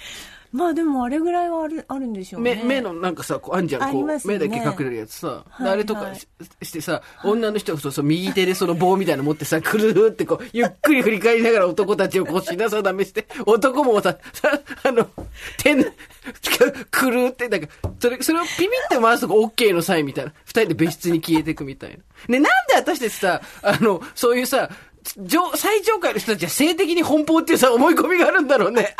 まあでもあれぐらいはあるあるんでしょう目、ね目のなんかさ、こう、あんじゃん、あこう、ね目だけ隠れるやつさ。はいであれとかはいししてさ、女の人がそうそう、右手でその棒みたいなの持ってさ、くるーってこう、ゆっくり振り返りながら男たちをこう、品定めして、男もさ、さ、あの、天、くるーって、なんか、それ、それをピピって回すとこ OK のサインみたいな。二人で別室に消えていくみたいな。ね、なんで私たちさ、あの、そういうさ、上、最上階の人たちは性的に奔放っていうさ、思い込みがあるんだろうね。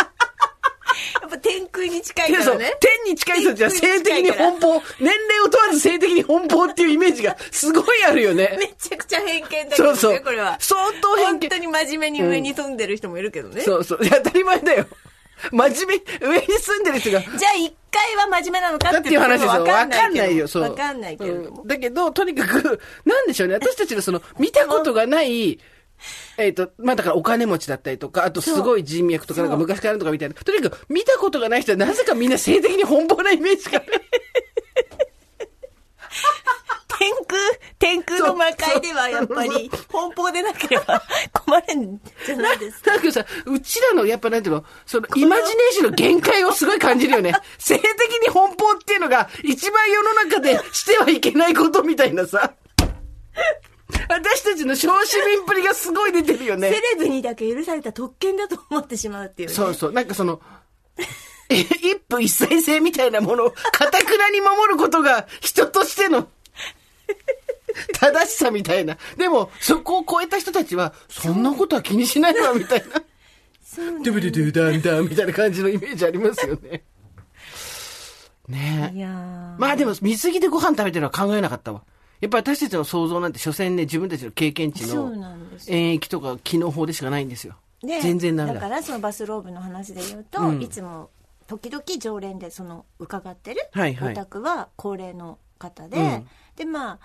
やっぱ天空に近いからね天に近い人たちは性的に奔放、年齢を問わず性的に奔放っていうイメージがすごいあるよね。めちゃくちゃ偏見だけどね、そうそう。これは。相当偏見。本当に真面目に上に住んでる人もいるけどね。そうそう。いや当たり前だよ。真面目、上に住んでる人が。じゃあ一回は真面目なのかだっていう話ですよ。わわかんないいよ、そう。わかんないけれども。うんだけど、とにかく、なんでしょうね。私たちのその、見たことがない、えっ、と、まあだからお金持ちだったりとか、あとすごい人脈とかなんか昔からあるとかみたいな。とにかく見たことがない人はなぜかみんな性的に奔放なイメージが。天空、天空の魔界ではやっぱり、奔放でなければ困るんじゃないですか？なんかさ、うちらの、やっぱなんていうの、その、イマジネーションの限界をすごい感じるよね。性的に奔放っていうのが、一番世の中でしてはいけないことみたいなさ。私たちの小市民っぷりがすごい出てるよねセ。レブにだけ許された特権だと思ってしまうっていうね。そうそう。なんかその、え一夫一妻制みたいなものを、かたくなに守ることが、人としての、正しさみたいな。でも、そこを超えた人たちは、そんなことは気にしないわ、みたいな。ドゥブドゥドゥダンダンみたいな感じのイメージありますよね。ねえ。いやーまあでも、水着でご飯食べてるのは考えなかったわ。やっぱり私たちの想像なんて、所詮ね、自分たちの経験値そうのなんですよ。演疫とか機能法でしかないんですよ。で全然だ。だからそのバスローブの話で言うと、うん。いつも時々常連でその伺ってるはいはい。お宅は高齢の方で、うん。でまあ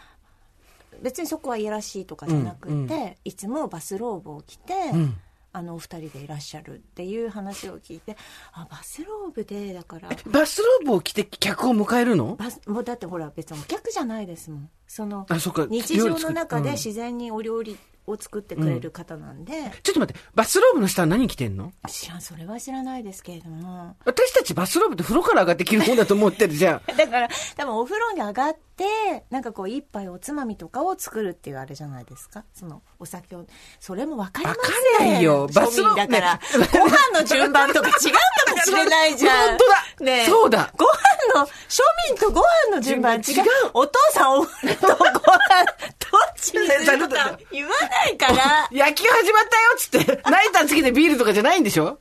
別にそこはいやらしいとかじゃなくて、うんういつもバスローブを着て、うんあのお二人でいらっしゃるっていう話を聞いてあバスローブでだからバスローブを着て客を迎えるの？バスもうだってほら別にお客じゃないですもん。そのあそっか。日常の中で自然にお料理を作ってくれる方なんで、ちょっと待って、バスローブの下は何着てんの？知らんそれは知らないですけれども。私たちバスローブって風呂から上がって着るもんだと思ってるじゃん。だから多分お風呂に上がってなんかこう一杯おつまみとかを作るっていうあれじゃないですか？そのお酒を。それも分かりまわかせんんないよ。バスだから、ご飯の順番とか違うかもしれないじゃん。本当だ。ねえ。そうだ。ご飯の庶民とご飯の順番違う。お父さんお風呂とご飯 どっちにするか言わないから。野球始まったよっつって、ナイターつけてビールとかじゃないんでしょ？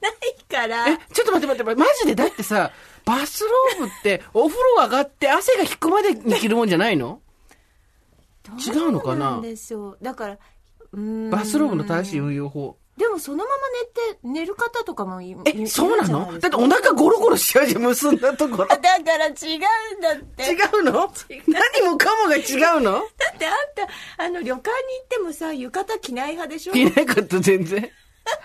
ないから。え、ちょっと待って待って待って、マジでだってさ、バスローブってお風呂上がって汗が引くまでに着るもんじゃないの？違うのかな？ですよだからうーん。バスローブの正しい運用法。でもそのまま寝て寝る方とかもいえ、そうなの？だってお腹ゴロゴロしちゃうじゃん、結んだところ。だから違うんだって。違うの？何もかもが違うの？だってあんたあの旅館に行ってもさ浴衣着ない派でしょ？着なかった、全然。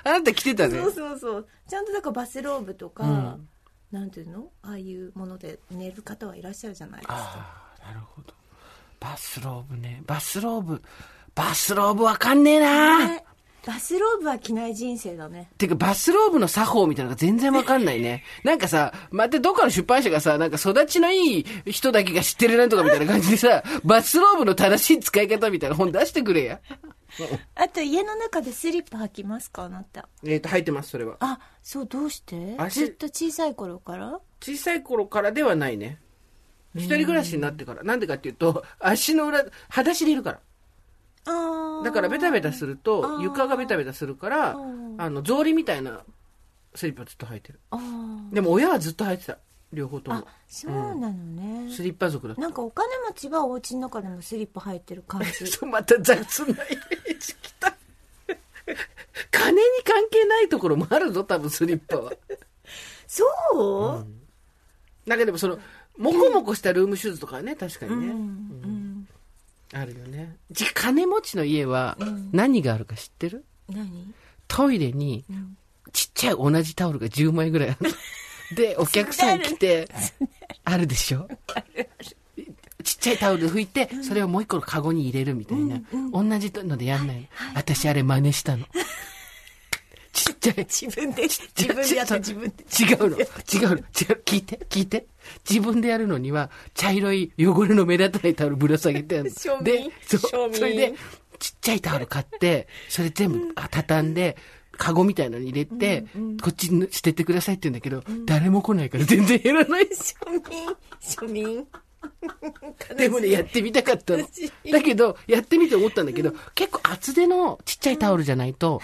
あなた着てたね。そ。うそうそう。ちゃんとだからバスローブとか、うんなんていうの？ああいうもので寝る方はいらっしゃるじゃないですかああ、なるほど。バスローブね。バスローブ。バスローブわかんねえなねバスローブは着ない人生だねてか、バスローブの作法みたいなのが全然わかんないね。なんかさ、またどっかの出版社がさ、なんか育ちのいい人だけが知ってるなんとかみたいな感じでさ、バスローブの正しい使い方みたいな本出してくれや。あと家の中でスリッパ履きますかあなた？えっ、と、入ってます、それは。あそうどうして？足ずっと小さい頃から？小さい頃からではないね。一人暮らしになってから。なんでかっていうと、足の裏、裸足でいるから。ああだからベタベタするあと、ー床がベタベタするからうん、あの、草履みたいなスリッパずっと履いてる。でも親はずっと履いてた。両方ともあ。そうなのね、スリッパ族だ。なんかお金持ちはお家の中でもスリッパ入ってる感じそうまた雑なイメージきた。金に関係ないところもあるぞ、多分スリッパは。そう、なんかでもその、もこもこしたルームシューズとかはね、確かにね。うんうんあるよね。じ金持ちの家はうん何があるか知ってる？何、トイレにうんちっちゃい同じタオルが10枚ぐらいあるの。で、お客さん来て、あるでしょ？ちっちゃいタオルで拭いて、それをもう一個のカゴに入れるみたいな。同じのでやんないの。私あれ真似したの。ちっちゃい。自分で自分でやって自分で違うの。違うの。違う。聞いて。聞いて。自分でやるのには、茶色い汚れの目立たないタオルぶら下げての。で、そそれで、ちっちゃいタオル買って、それ全部あ畳んで、カゴみたいなのに入れて、こっちに捨ててくださいって言うんだけど、誰も来ないから全然減らないし。庶民庶民。でもね、やってみたかったの。だけど、やってみて思ったんだけど、結構厚手のちっちゃいタオルじゃないと、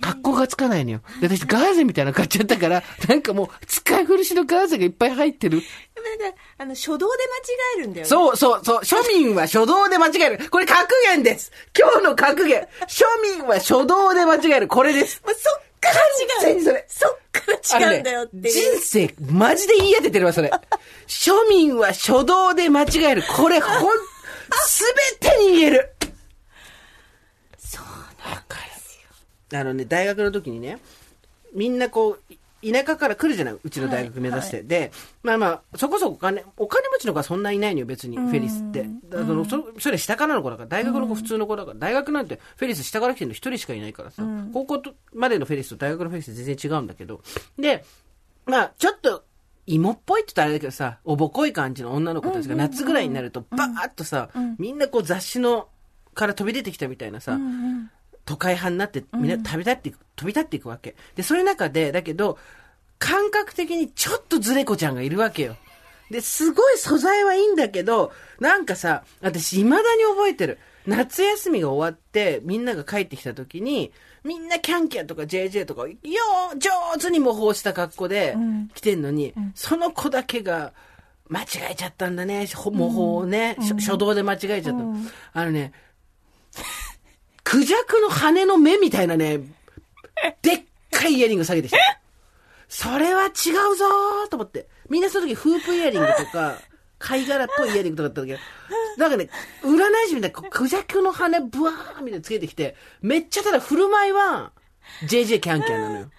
格好がつかないのよ。で、私ガーゼみたいなの買っちゃったから、なんかもう、使い古しのガーゼがいっぱい入ってる。なんかあの初動で間違えるんだよねそうそうそう。庶民は初動で間違える。これ格言です。今日の格言。庶民は初動で間違える。これです。もうそっから違うそれそっから違うんだよってね人生、マジで言い当ててるわ、それ。庶民は初動で間違える。これ、ほん、すべてに言える。そうわかる。あのね、大学の時にね、みんなこう、い田舎から来るじゃないうちの大学目指して。で、まあまあ、そこそこお金、お金持ちの子はそんないないのよ、別に、フェリスって。だからそのそそれ下からの子だから、大学の子普通の子だから、大学なんてフェリス下から来てるの一人しかいないからさ、高校とまでのフェリスと大学のフェリス全然違うんだけど、で、まあ、ちょっと、芋っぽいって言ったらあれだけどさ、おぼこい感じの女の子たちが夏ぐらいになると、バーッとさ、みんなこう雑誌の、から飛び出てきたみたいなさ、都会派になって、みんな旅立っていく、飛び立っていくわけ。で、そういう中で、だけど、感覚的にちょっとずれ子ちゃんがいるわけよ。で、すごい素材はいいんだけど、なんかさ、私未だに覚えてる。夏休みが終わって、みんなが帰ってきた時に、みんなキャンキャンとか JJ とか、よー、上手に模倣した格好でん来てんのに、その子だけが、間違えちゃったんだね、ほ模倣をね、しょ初動で間違えちゃった。あのね、クジャクの羽の目みたいなね、でっかいイヤリング下げてきた。それは違うぞーと思って。みんなその時フープイヤリングとか、貝殻っぽいイヤリングとかだったんだけど、なんかね、占い師みたいな、クジャクの羽ブワーみたいなつけてきて、めっちゃただ振る舞いは、JJ キャンキャンなのよ。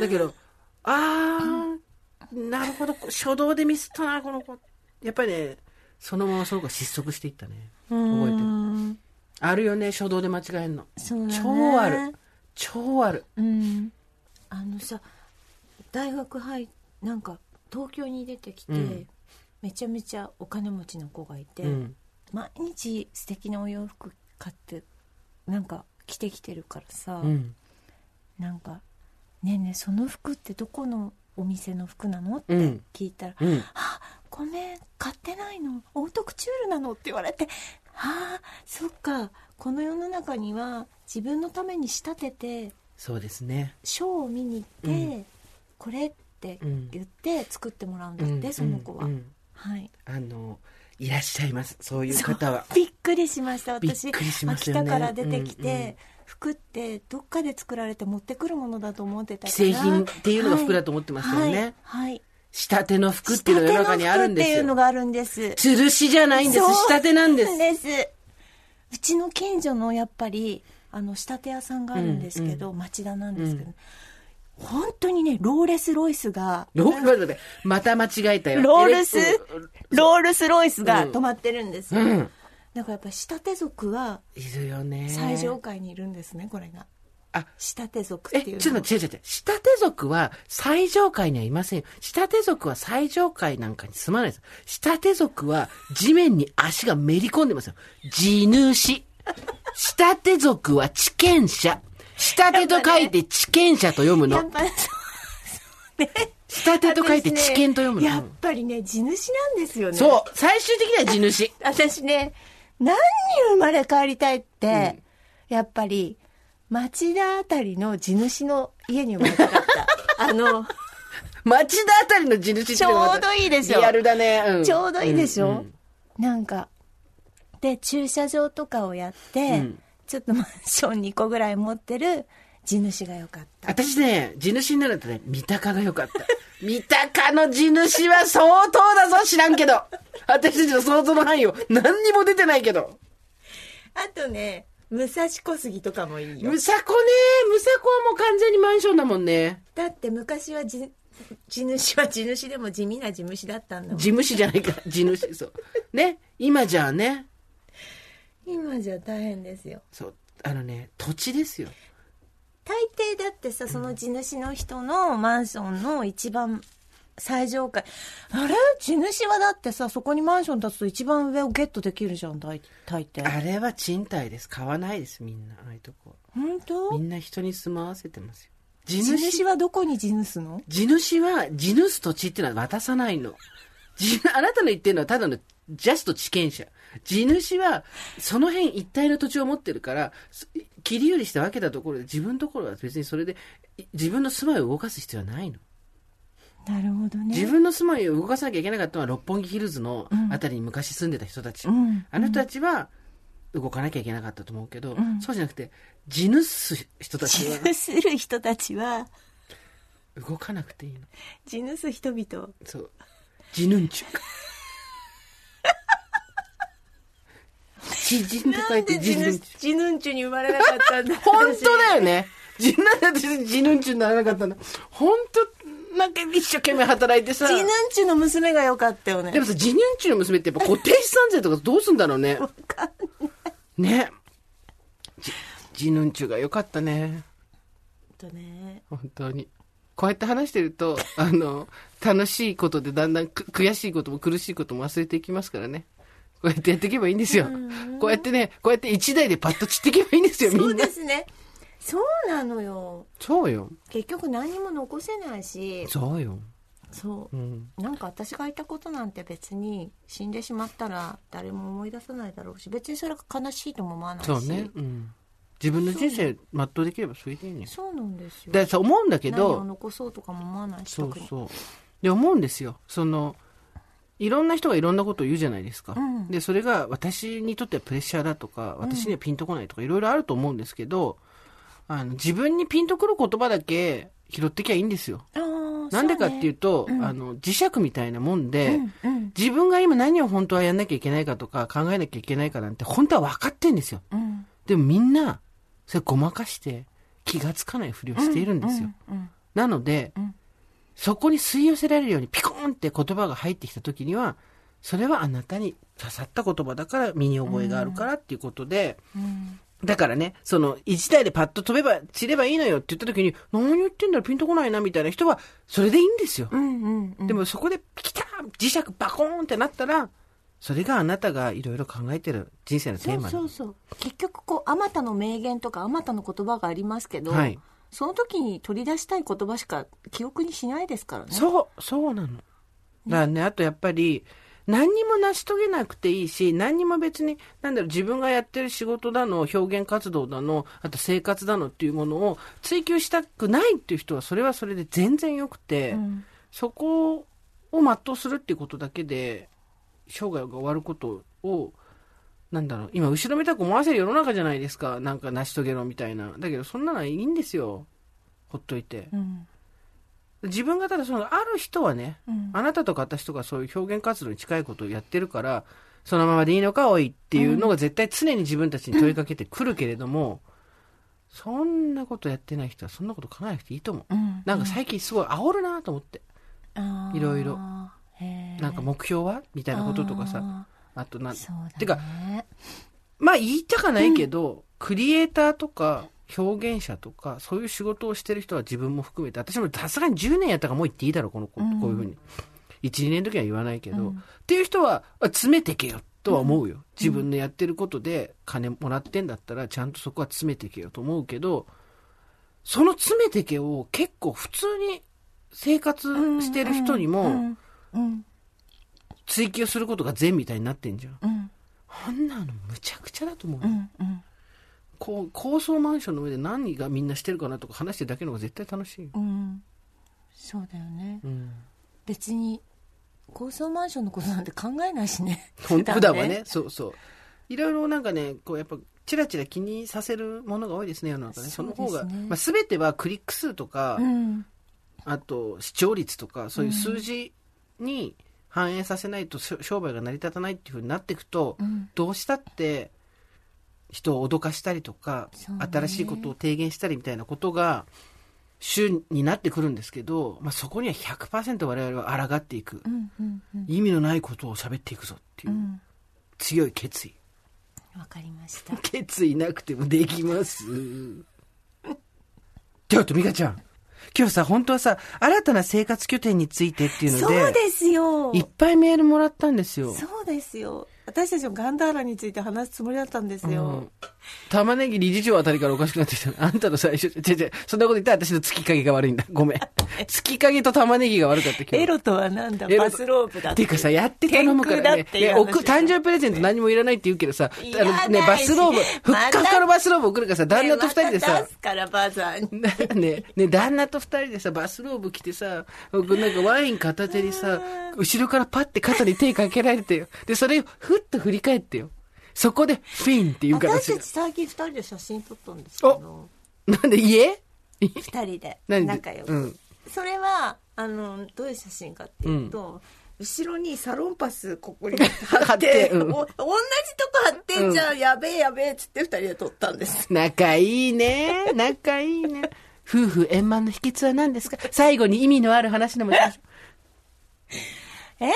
だけど、あー、なるほど、初動でミスったな、この子。やっぱりね、そのままその子が失速していったね。覚えてる。うんあるよね、初動で間違えんの。そうだね超ある。超ある。うんあのさ大学入なんか東京に出てきて、うんめちゃめちゃお金持ちの子がいて、うん。毎日素敵なお洋服買ってなんか着てきてるからさ、うん。なんか「ねえねえその服ってどこのお店の服なの?」ってうん聞いたら「うん。あごめん買ってないのオートクチュールなの?」って言われて「ああそっか。この世の中には自分のために仕立ててそうですね。ショーを見に行って、うん。これってうん言って作ってもらうんだって、うん。その子は、うん。うん。はい。あの、いらっしゃいます。そういう方は。びっくりしました私。ね。秋田から出てきて、うんうん。服ってどっかで作られて持ってくるものだと思ってたから。既製品っていうのが服だと思ってましたよね。はい、はい仕立ての服っていうのが世の中にあるんですよ。仕立ての服っていうのがあるんです吊るしじゃないんです。仕立てなんです。ですうちの近所のやっぱりあの仕立て屋さんがあるんですけど、町田なんですけど、本当にねローレス・ロイスがロ待って待ってまた間違えたよ。ロールス？エレクロールス・ロイスがうん止まってるんですよ、うん。だからやっぱ仕立て族はいるよね。最上階にいるんですねこれがあ、仕立て族ってえ、いうのちょっと違う違う違う。仕立て族は最上階にはいませんよ。仕立て族は最上階なんかに住まないです。仕立て族は地面に足がめり込んでますよ。地主。仕立て族は地権者。仕立てと書いて地権者と読むの。やっぱそうね仕立てと書いて地権と読むの。やっぱりね地主なんですよねそう。最終的には地主。私ね何に生まれ変わりたいって、やっぱり町田あたりの地主の家に生まれたかった あの町田あたりの地主ってちょうどいいでしょリアルだね。うんちょうどいいでしょ、うんうんなんかで駐車場とかをやって、うんちょっとマンション2個ぐらい持ってる地主が良かった私ね、地主になるとね、三鷹が良かった。三鷹の地主は相当だぞ、知らんけど。私たちの想像の範囲を何にも出てないけど。あとね武蔵小杉とかもいいよ。むさこね、むさこはもう完全にマンションだもんね。だって昔は地地主は地主でも地味な地主だったんだもん。地主じゃないか。ら、地主、そう。ね、今じゃあね、今じゃ大変ですよ。そう、あのね、土地ですよ。大抵だってさその地主の人のマンションの一番最上階あれ？地主はだってさそこにマンション建つと一番上をゲットできるじゃん大大抵あれは賃貸です。買わないです、みんな。ああいうとこ。本当？みんな人に住まわせてますよ。地地主主はどこに地主の？地主は、地主土地っていうのは渡さないの。地あなたの言ってるのはただのジャスト地権者。地主は、その辺一帯の土地を持ってるから、す切り売りして分けたところで自分のところは別にそれで、い自分の住まいを動かす必要はないの。なるほどね自分の住まいを動かさなきゃいけなかったのは六本木ヒルズのあたりに昔住んでた人たち。うんあの人たちは動かなきゃいけなかったと思うけど、んそうじゃなくて、地主す人たち地は主する人たちは動かなくていいの。地主人々そう。地ヌンチュ。知人と書いて地ヌンチュ。地ヌンチュに生まれなかったんだ本当だよね。地なんで私地ヌンチュにならなかったの。本当なんか一生懸命働いてさ。地ヌンチュの娘が良かったよねでもさ、地ヌンチュの娘ってやっぱ固定資産税とかどうすんだろうね。ね。じ地ヌンチュが良かったね。とね本当に。こうやって話してると、あの、楽しいことでだんだんく悔しいことも苦しいことも忘れていきますからね。こうやってやっていけばいいんですよ。こうやってね、こうやって一台でパッと散っていけばいいんですよ、みそうんなで。すねそうなのよそうよ。結局何も残せないしそうよ。そううん。なんか私がいたことなんて別に死んでしまったら誰も思い出さないだろうし別にそれが悲しいとも思わないしそうね。うん。自分の人生全うできればそれでいいね。そうなんですよだからさ、思うんだけ何をど、残そうとかも思わないしそうそう。で、思うんですよ。その、いろんな人がいろんなことを言うじゃないですか。うんで、それが私にとってはプレッシャーだとか、私にはピンとこないとか、いろいろあると思うんですけど、あの、自分にピンとくる言葉だけ拾ってきゃいいんですよ。なんでかっていうと、うん。あの、磁石みたいなもんで、うんうん。自分が今何を本当はやんなきゃいけないかとか考えなきゃいけないかなんて本当は分かってんですよ。うん。でもみんな、それごまかして気がつかないふりをしているんですよ。うんなので、うん。そこに吸い寄せられるようにピコーンって言葉が入ってきた時には、それはあなたに刺さった言葉だから身に覚えがあるからっていうことで、うんだからね、その、一台でパッと飛べば、散ればいいのよって言った時に、何言ってんだろ、ピンとこないな、みたいな人は、それでいいんですよ。うんうんうん。でもそこでピキターン磁石バコーンってなったら、それがあなたがいろいろ考えてる人生のテーマそうそう。結局こうあまたの名言とかあまたの言葉がありますけど、はい。その時に取り出したい言葉しか記憶にしないですからね。そう、そうなの。だからね、あとやっぱり、何にも成し遂げなくていいし、何にも別に、なんだろう、自分がやってる仕事だの、表現活動だの、あと生活だのっていうものを追求したくないっていう人は、それはそれで全然良くて、うんそこを全うするっていうことだけで、生涯が終わることを、なんだろう、今後ろめたく思わせる世の中じゃないですか。なんか成し遂げろみたいな。だけど、そんなのはいいんですよ。ほっといて。うん自分がただその、ある人はね、うん。あなたとか私とかそういう表現活動に近いことをやってるから、そのままでいいのか、おいっていうのが絶対常に自分たちに問いかけてくるけれども、そんなことやってない人はそんなこと考えなくていいと思う。うん。なんか最近すごい煽るなと思って。いろいろなんか目標はみたいなこととかさ。ああとなんね。てかまあ言いたかないけど、クリエイターとか表現者とか、そういう仕事をしてる人は自分も含めて、私もさすがに10年やったからもう言っていいだろう、この子、うん。こういうふうに。1、2年の時は言わないけど、うん。っていう人は、あ詰めてけよとは思うよ。自分のやってることで金もらってんだったら、ちゃんとそこは詰めてけよと思うけど、その詰めてけを結構普通に生活してる人にも追求することが善みたいになってんじゃん。うん。あんなのむちゃくちゃだと思う。うん。うんこう高層マンションの上で何がみんなしてるかなとか話してるだけの方が絶対楽しいよ。うん。そうだよね。うん。別に高層マンションのことなんて考えないしね。普段はね、そうそう。いろいろなんかね、こうやっぱ、チラチラ気にさせるものが多いですね、世の中ね。その方が、まあ全てはクリック数とか、うん。あと視聴率とか、そういう数字に反映させないと商売が成り立たないっていうふうになっていくと、うん。どうしたって人を脅かしたりとか、ね。新しいことを提言したりみたいなことが主になってくるんですけど、まあ、そこには100%我々は抗っていく、うんうんうん。意味のないことを喋っていくぞっていう。うん。強い決意。わかりました。決意なくてもできます。ちょっと美香ちゃん。今日さ本当はさ新たな生活拠点についてっていうのでそうですよ。いっぱいメールもらったんですよ。そうですよ私たちもガンダーラについて話すつもりだったんですよ、うん。玉ねぎ理事長あたりからおかしくなってきた。あんたの最初、違う違う、そんなこと言ったら私の月影が悪いんだ。ごめん。月影と玉ねぎが悪かった今日。エロとはなんだ？バスローブだって。いうかさ、やって頼むからね誕生日プレゼント何もいらないって言うけどさ、あのね、バスローブ、ふっかふかのバスローブ送るからさ、旦那と二人でさ。ねからバザーにね、ね、旦那と二人でさ、バスローブ着てさ、僕なんかワイン片手にさ、後ろからパッて肩に手かけられてよ。で、それをふっと振り返ってよ。そこで、フィンって言うから私たち最近二人で写真撮ったんですけど。なんで家？二人で仲良く、うん。それはあのどういう写真かっていうと、後ろにサロンパスここに貼貼っって同じとこ貼ってんじゃん、やべえやべえっつって二人で撮ったんです。仲いいね。仲いいね。夫婦円満の秘訣は何ですか？最後に意味のある話でも えう。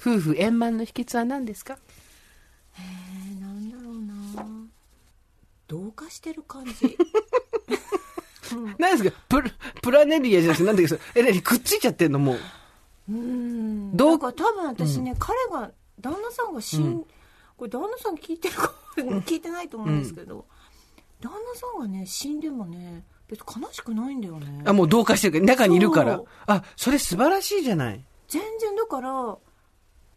夫婦円満の秘訣は何ですか？同化してる感じ。何ですか？プラプラネリアじゃなくて何だけど、え、何？くっついちゃってんのもう。うん。どう？だから多分私ね、彼が旦那さんが死ん、これ旦那さん聞いてるか聞いてないと思うんですけど、旦那さんがね死んでもね別に悲しくないんだよね。あ、もう同化してるから、中にいるから。あ、それ素晴らしいじゃない。全然だから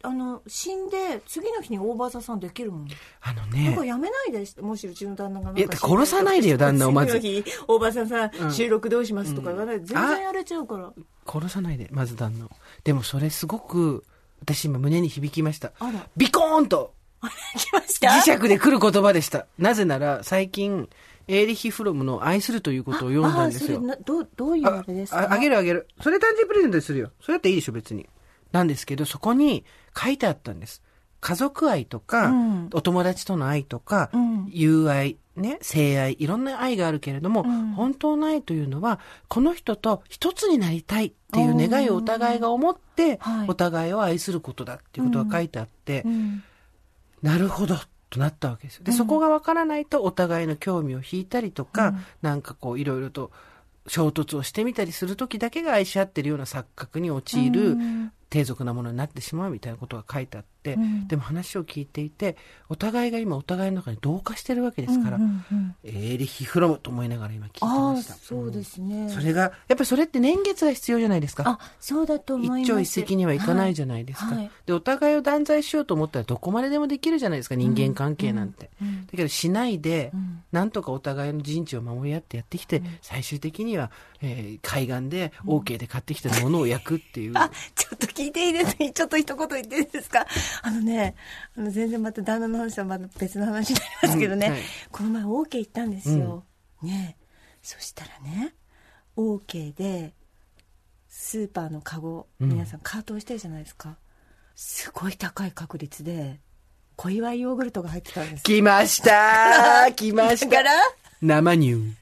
あの死んで次の日に大場座さんできるもん、あのだねやめないでもしうちの旦那がなんかいや殺さないでよ旦那をまず次の日大場さんさ、うん収録どうしますとか言わないで、全然やれちゃうから殺さないで、まず旦那を。でもそれすごく、私今胸に響きました。あらビコーンと 来ました？磁石で来る言葉でした。なぜなら、最近、エーリヒ・フロムの愛するということを読んだんですよああそれ。などうどういうあれですか？ああげるあげる。それ誕生日プレゼントにするよ。それだっていいでしょ、別に。なんですけど、そこに書いてあったんです。家族愛とか、うん。お友達との愛とか、うん。友愛、ね、性愛、いろんな愛があるけれども、ん。本当の愛というのは、この人と一つになりたいっていう願いをお互いが思って、はい。お互いを愛することだっていうことが書いてあって、うん。なるほど、となったわけですよ。で、そこがわからないとお互いの興味を引いたりとか、なんかこういろいろと衝突をしてみたりするときだけが愛し合ってるような錯覚に陥るうん低俗なものになってしまうみたいなことが書いてあって、うん。でも話を聞いていて、お互いが今お互いの中に同化してるわけですから、うんうんうん。エーリヒ・フロムと思いながら今聞いてあました。あそうですね、それが、やっぱりそれって年月が必要じゃないですか。あそうだと思います。一朝一夕にはいかないじゃないですか、はい。はい。でお互いを断罪しようと思ったらどこまででもできるじゃないですか人間関係なんて、うん。うん。だけどしないで、ん。なんとかお互いの陣地を守り合ってやってきて、最終的には、えー海岸で OK で買ってきたものを焼くっていう、あ、ちょっと聞いていいですかちょっと一言言っていいですか？あのね、あの全然また旦那の話はまた別の話になりますけどね、うんはい。この前 OK 行ったんですよ。ね。そしたらね、OK で、スーパーのカゴ、皆さんカートをしてるじゃないですか。すごい高い確率で、小祝ヨーグルトが入ってたんです。来ました来ました。だから、生乳。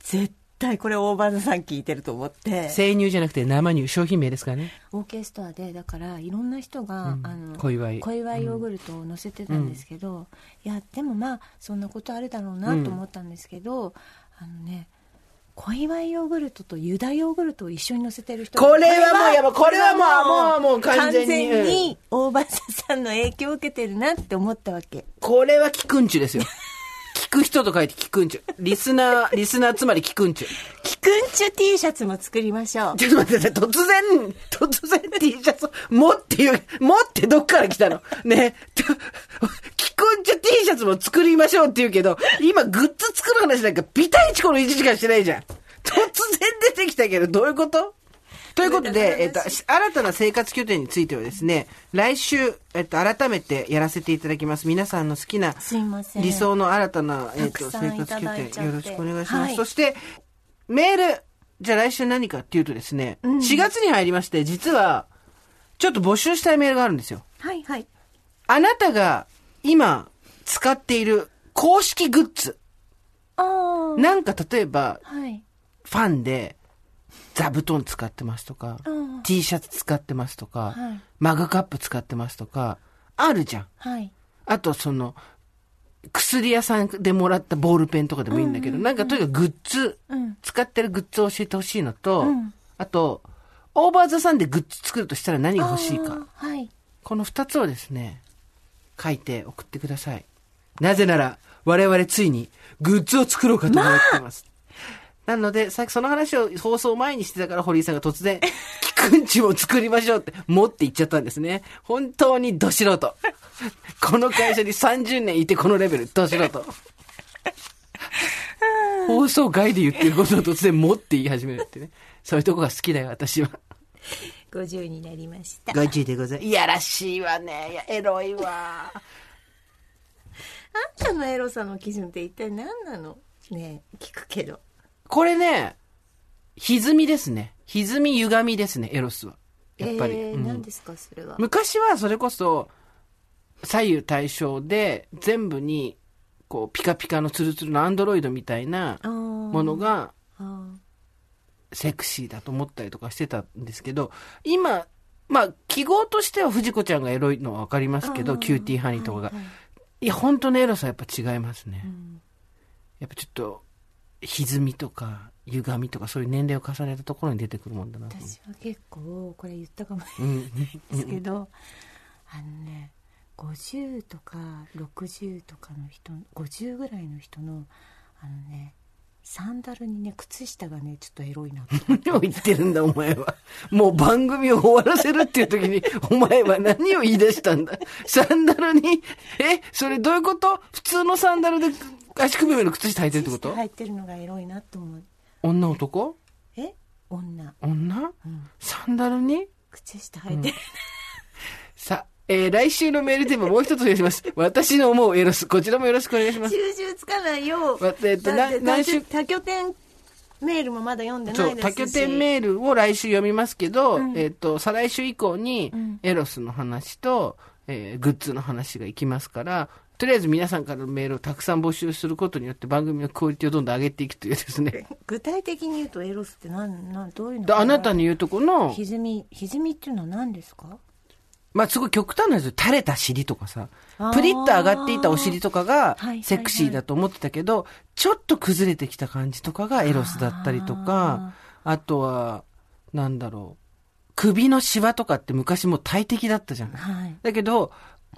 絶対これオーバーザさん聞いてると思って。生乳じゃなくて生乳商品名ですからね OK ストアでだからいろんな人が、うん。あの小祝小祝ヨーグルトを載せてたんですけど、いやでもまあそんなことあるだろうなと思ったんですけど、あのね小祝ヨーグルトとユダヨーグルトを一緒に載せてる人これはもうやばい。これはもうもうもう完全に完全に大場さんの影響を受けてるなって思ったわけ。これはキクンチュですよ。聞く人と書いてキクンチュリスナー リスナーつまりキクンチュキクンチュ T シャツも作りましょうちょっと待って。突然、突然 T シャツ、もっていう、もってどっから来たの？ね。とキクンチュ T シャツも作りましょうって言うけど、今グッズ作る話なんかビタイチコの1時間してないじゃん。突然出てきたけど、どういうこと？ということで、えっと、新たな生活拠点についてはですね、来週、えっと、改めてやらせていただきます。皆さんの好きな、すいません理想の新たな、えっと、生活拠点、よろしくお願いします。はいそして、メール、じゃあ来週何かっていうとですね、4月に入りまして、実は、ちょっと募集したいメールがあるんですよ。はいはいあなたが今使っている公式グッズ。ああなんか例えば、はいファンで、座布団使ってますとか、うん T シャツ使ってますとか、はいマグカップ使ってますとか、あるじゃん。はいあとその、薬屋さんでもらったボールペンとかでもいいんだけど、なんかとにかくグッズ、うん使ってるグッズを教えてほしいのと、うんあと、オーバーザさんでグッズ作るとしたら何が欲しいか。はいこの二つをですね、書いて送ってください。なぜなら、我々ついにグッズを作ろうかと思ってます。なので、さっきその話を放送前にしてたから、堀井さんが突然、キクンチを作りましょうって持って言っちゃったんですね。本当にど素人。この会社に30年いてこのレベル、ど素人。放送外で言ってることを突然持って言い始めるってね。そういうとこが好きだよ、私は。50になりましたご注意でございます。いやらしいわね。いや、エロいわ。あんたのエロさの基準って一体何なの？ねえ聞くけどこれね、歪みですね。歪み歪みですね、エロスは。やっぱり。えーうん何ですかそれは？昔はそれこそ、左右対称で、全部に、こう、ピカピカのツルツルのアンドロイドみたいなもものが、あセクシーだと思ったりとかしてたんですけど、今、まあ、記号としては藤子ちゃんがエロいのはわかりますけど、キューティーハニーとかが。はいはいいや、本当のエロさはやっぱ違いますね。んやっぱちょっと、歪みとか、歪みとか、そういう年齢を重ねたところに出てくるもんだな。私は結構これ言ったかもうん。ですけど、あのね50とか60とかの人50ぐらいの人のあのねサンダルにね靴下がねちょっとエロいな何を言ってるんだ、お前は。もう番組を終わらせるっていう時に、お前は何を言い出したんだ。サンダルに、え、それどういうこと？普通のサンダルで足首まで靴下履いてるってこと？入ってるのがエロいなと思う。女男？え？女。女？うん。サンダルに？靴下履いてる、さ、えー、来週のメールテーマもう一つお願いします。私の思うエロス。こちらもよろしくお願いします。収集つかないよ。わえっとな何週？多拠点メールもまだ読んでないですし。多拠点メールを来週読みますけど、うん。えっ、と、再来週以降にん、エロスの話と、えーグッズの話がいきますから、とりあえず皆さんからのメールをたくさん募集することによって番組のクオリティをどんどん上げていくというですね。具体的に言うとエロスって何、何、どういうのであなたに言うとこの、歪み、歪みっていうのは何ですか？まあ、すごい極端なんですよ。垂れた尻とかさプリッと上がっていたお尻とかがはいはい、セクシーだと思ってたけど、ちょっと崩れてきた感じとかがエロスだったりとか、あとは、なんだろう、首のシワとかって昔もう大敵だったじゃん。はい。だけど、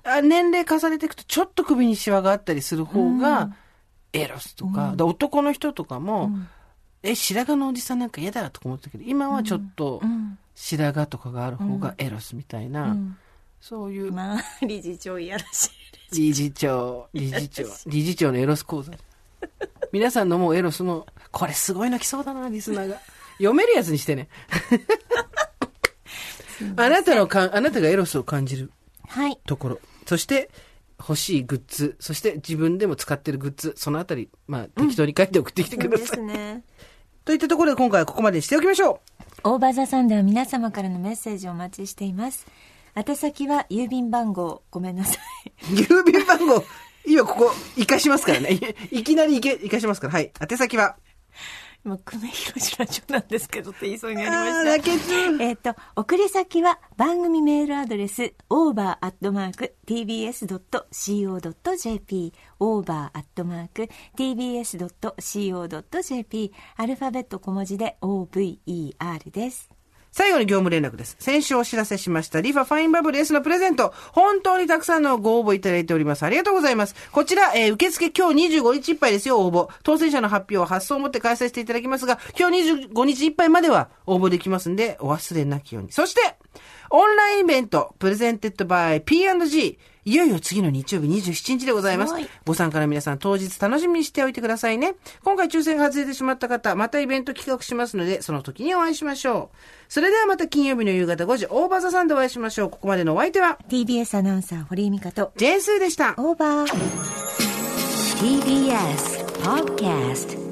あ年齢重ねていくとちょっと首にシワがあったりする方が、エロスとか、で男の人とかも、え、白髪のおじさんなんか嫌だとか思ったけど、今はちょっとうん。白髪とかがある方がエロスみたいな、うんそういうまあ、理事長いやらしい。理事長、理事長、理事長のエロス講座。皆さんのもうエロスの、これすごいの来そうだな、リスナーが。読めるやつにしてね。あなたのかん、あなたがエロスを感じるはい。ところ。そして、欲しいグッズ。そして、自分でも使ってるグッズ。そのあたり、まあ、適当に書いて送ってきてください。すね。といったところで、今回はここまでにしておきましょオーバーザさんでは皆様からのメッセージをお待ちしています。宛先は郵便番号、ごめんなさい。う。郵便番号、今ここ、活かしますからね。いいきなりいけ、活かしますから。はい。宛先は、今、久米宏ラジオなんですけどって言いそうになりあまー、した。えっ、と、送り先は番組メールアドレス over.tbs.co.jp over.tbs.co.jp アルファベット小文字で over です。最後に業務連絡です。先週お知らせしました、リファファインバブル S のプレゼント、本当にたくさんのご応募いただいております。ありがとうございます。こちら、えー受付今日25日いっぱいですよ、応募。当選者の発表は発送をもって開催していただきますが、今日25日いっぱいまでは応募できますんで、お忘れなきように。そして、オンラインイベント、プレゼンテッドバイ P&G。いよいよ次の日曜日27日でございますすご参加の皆さん当日楽しみにしておいてくださいね。今回抽選が外れてしまった方、またイベント企画しますので、その時にお会いしましょう。それではまた金曜日の夕方5時、オーバーザさんでお会いしましょう。ここまでのお相手は、TBS アナウンサー堀井美香とジェーンスーでした。オーバー TBS Podcast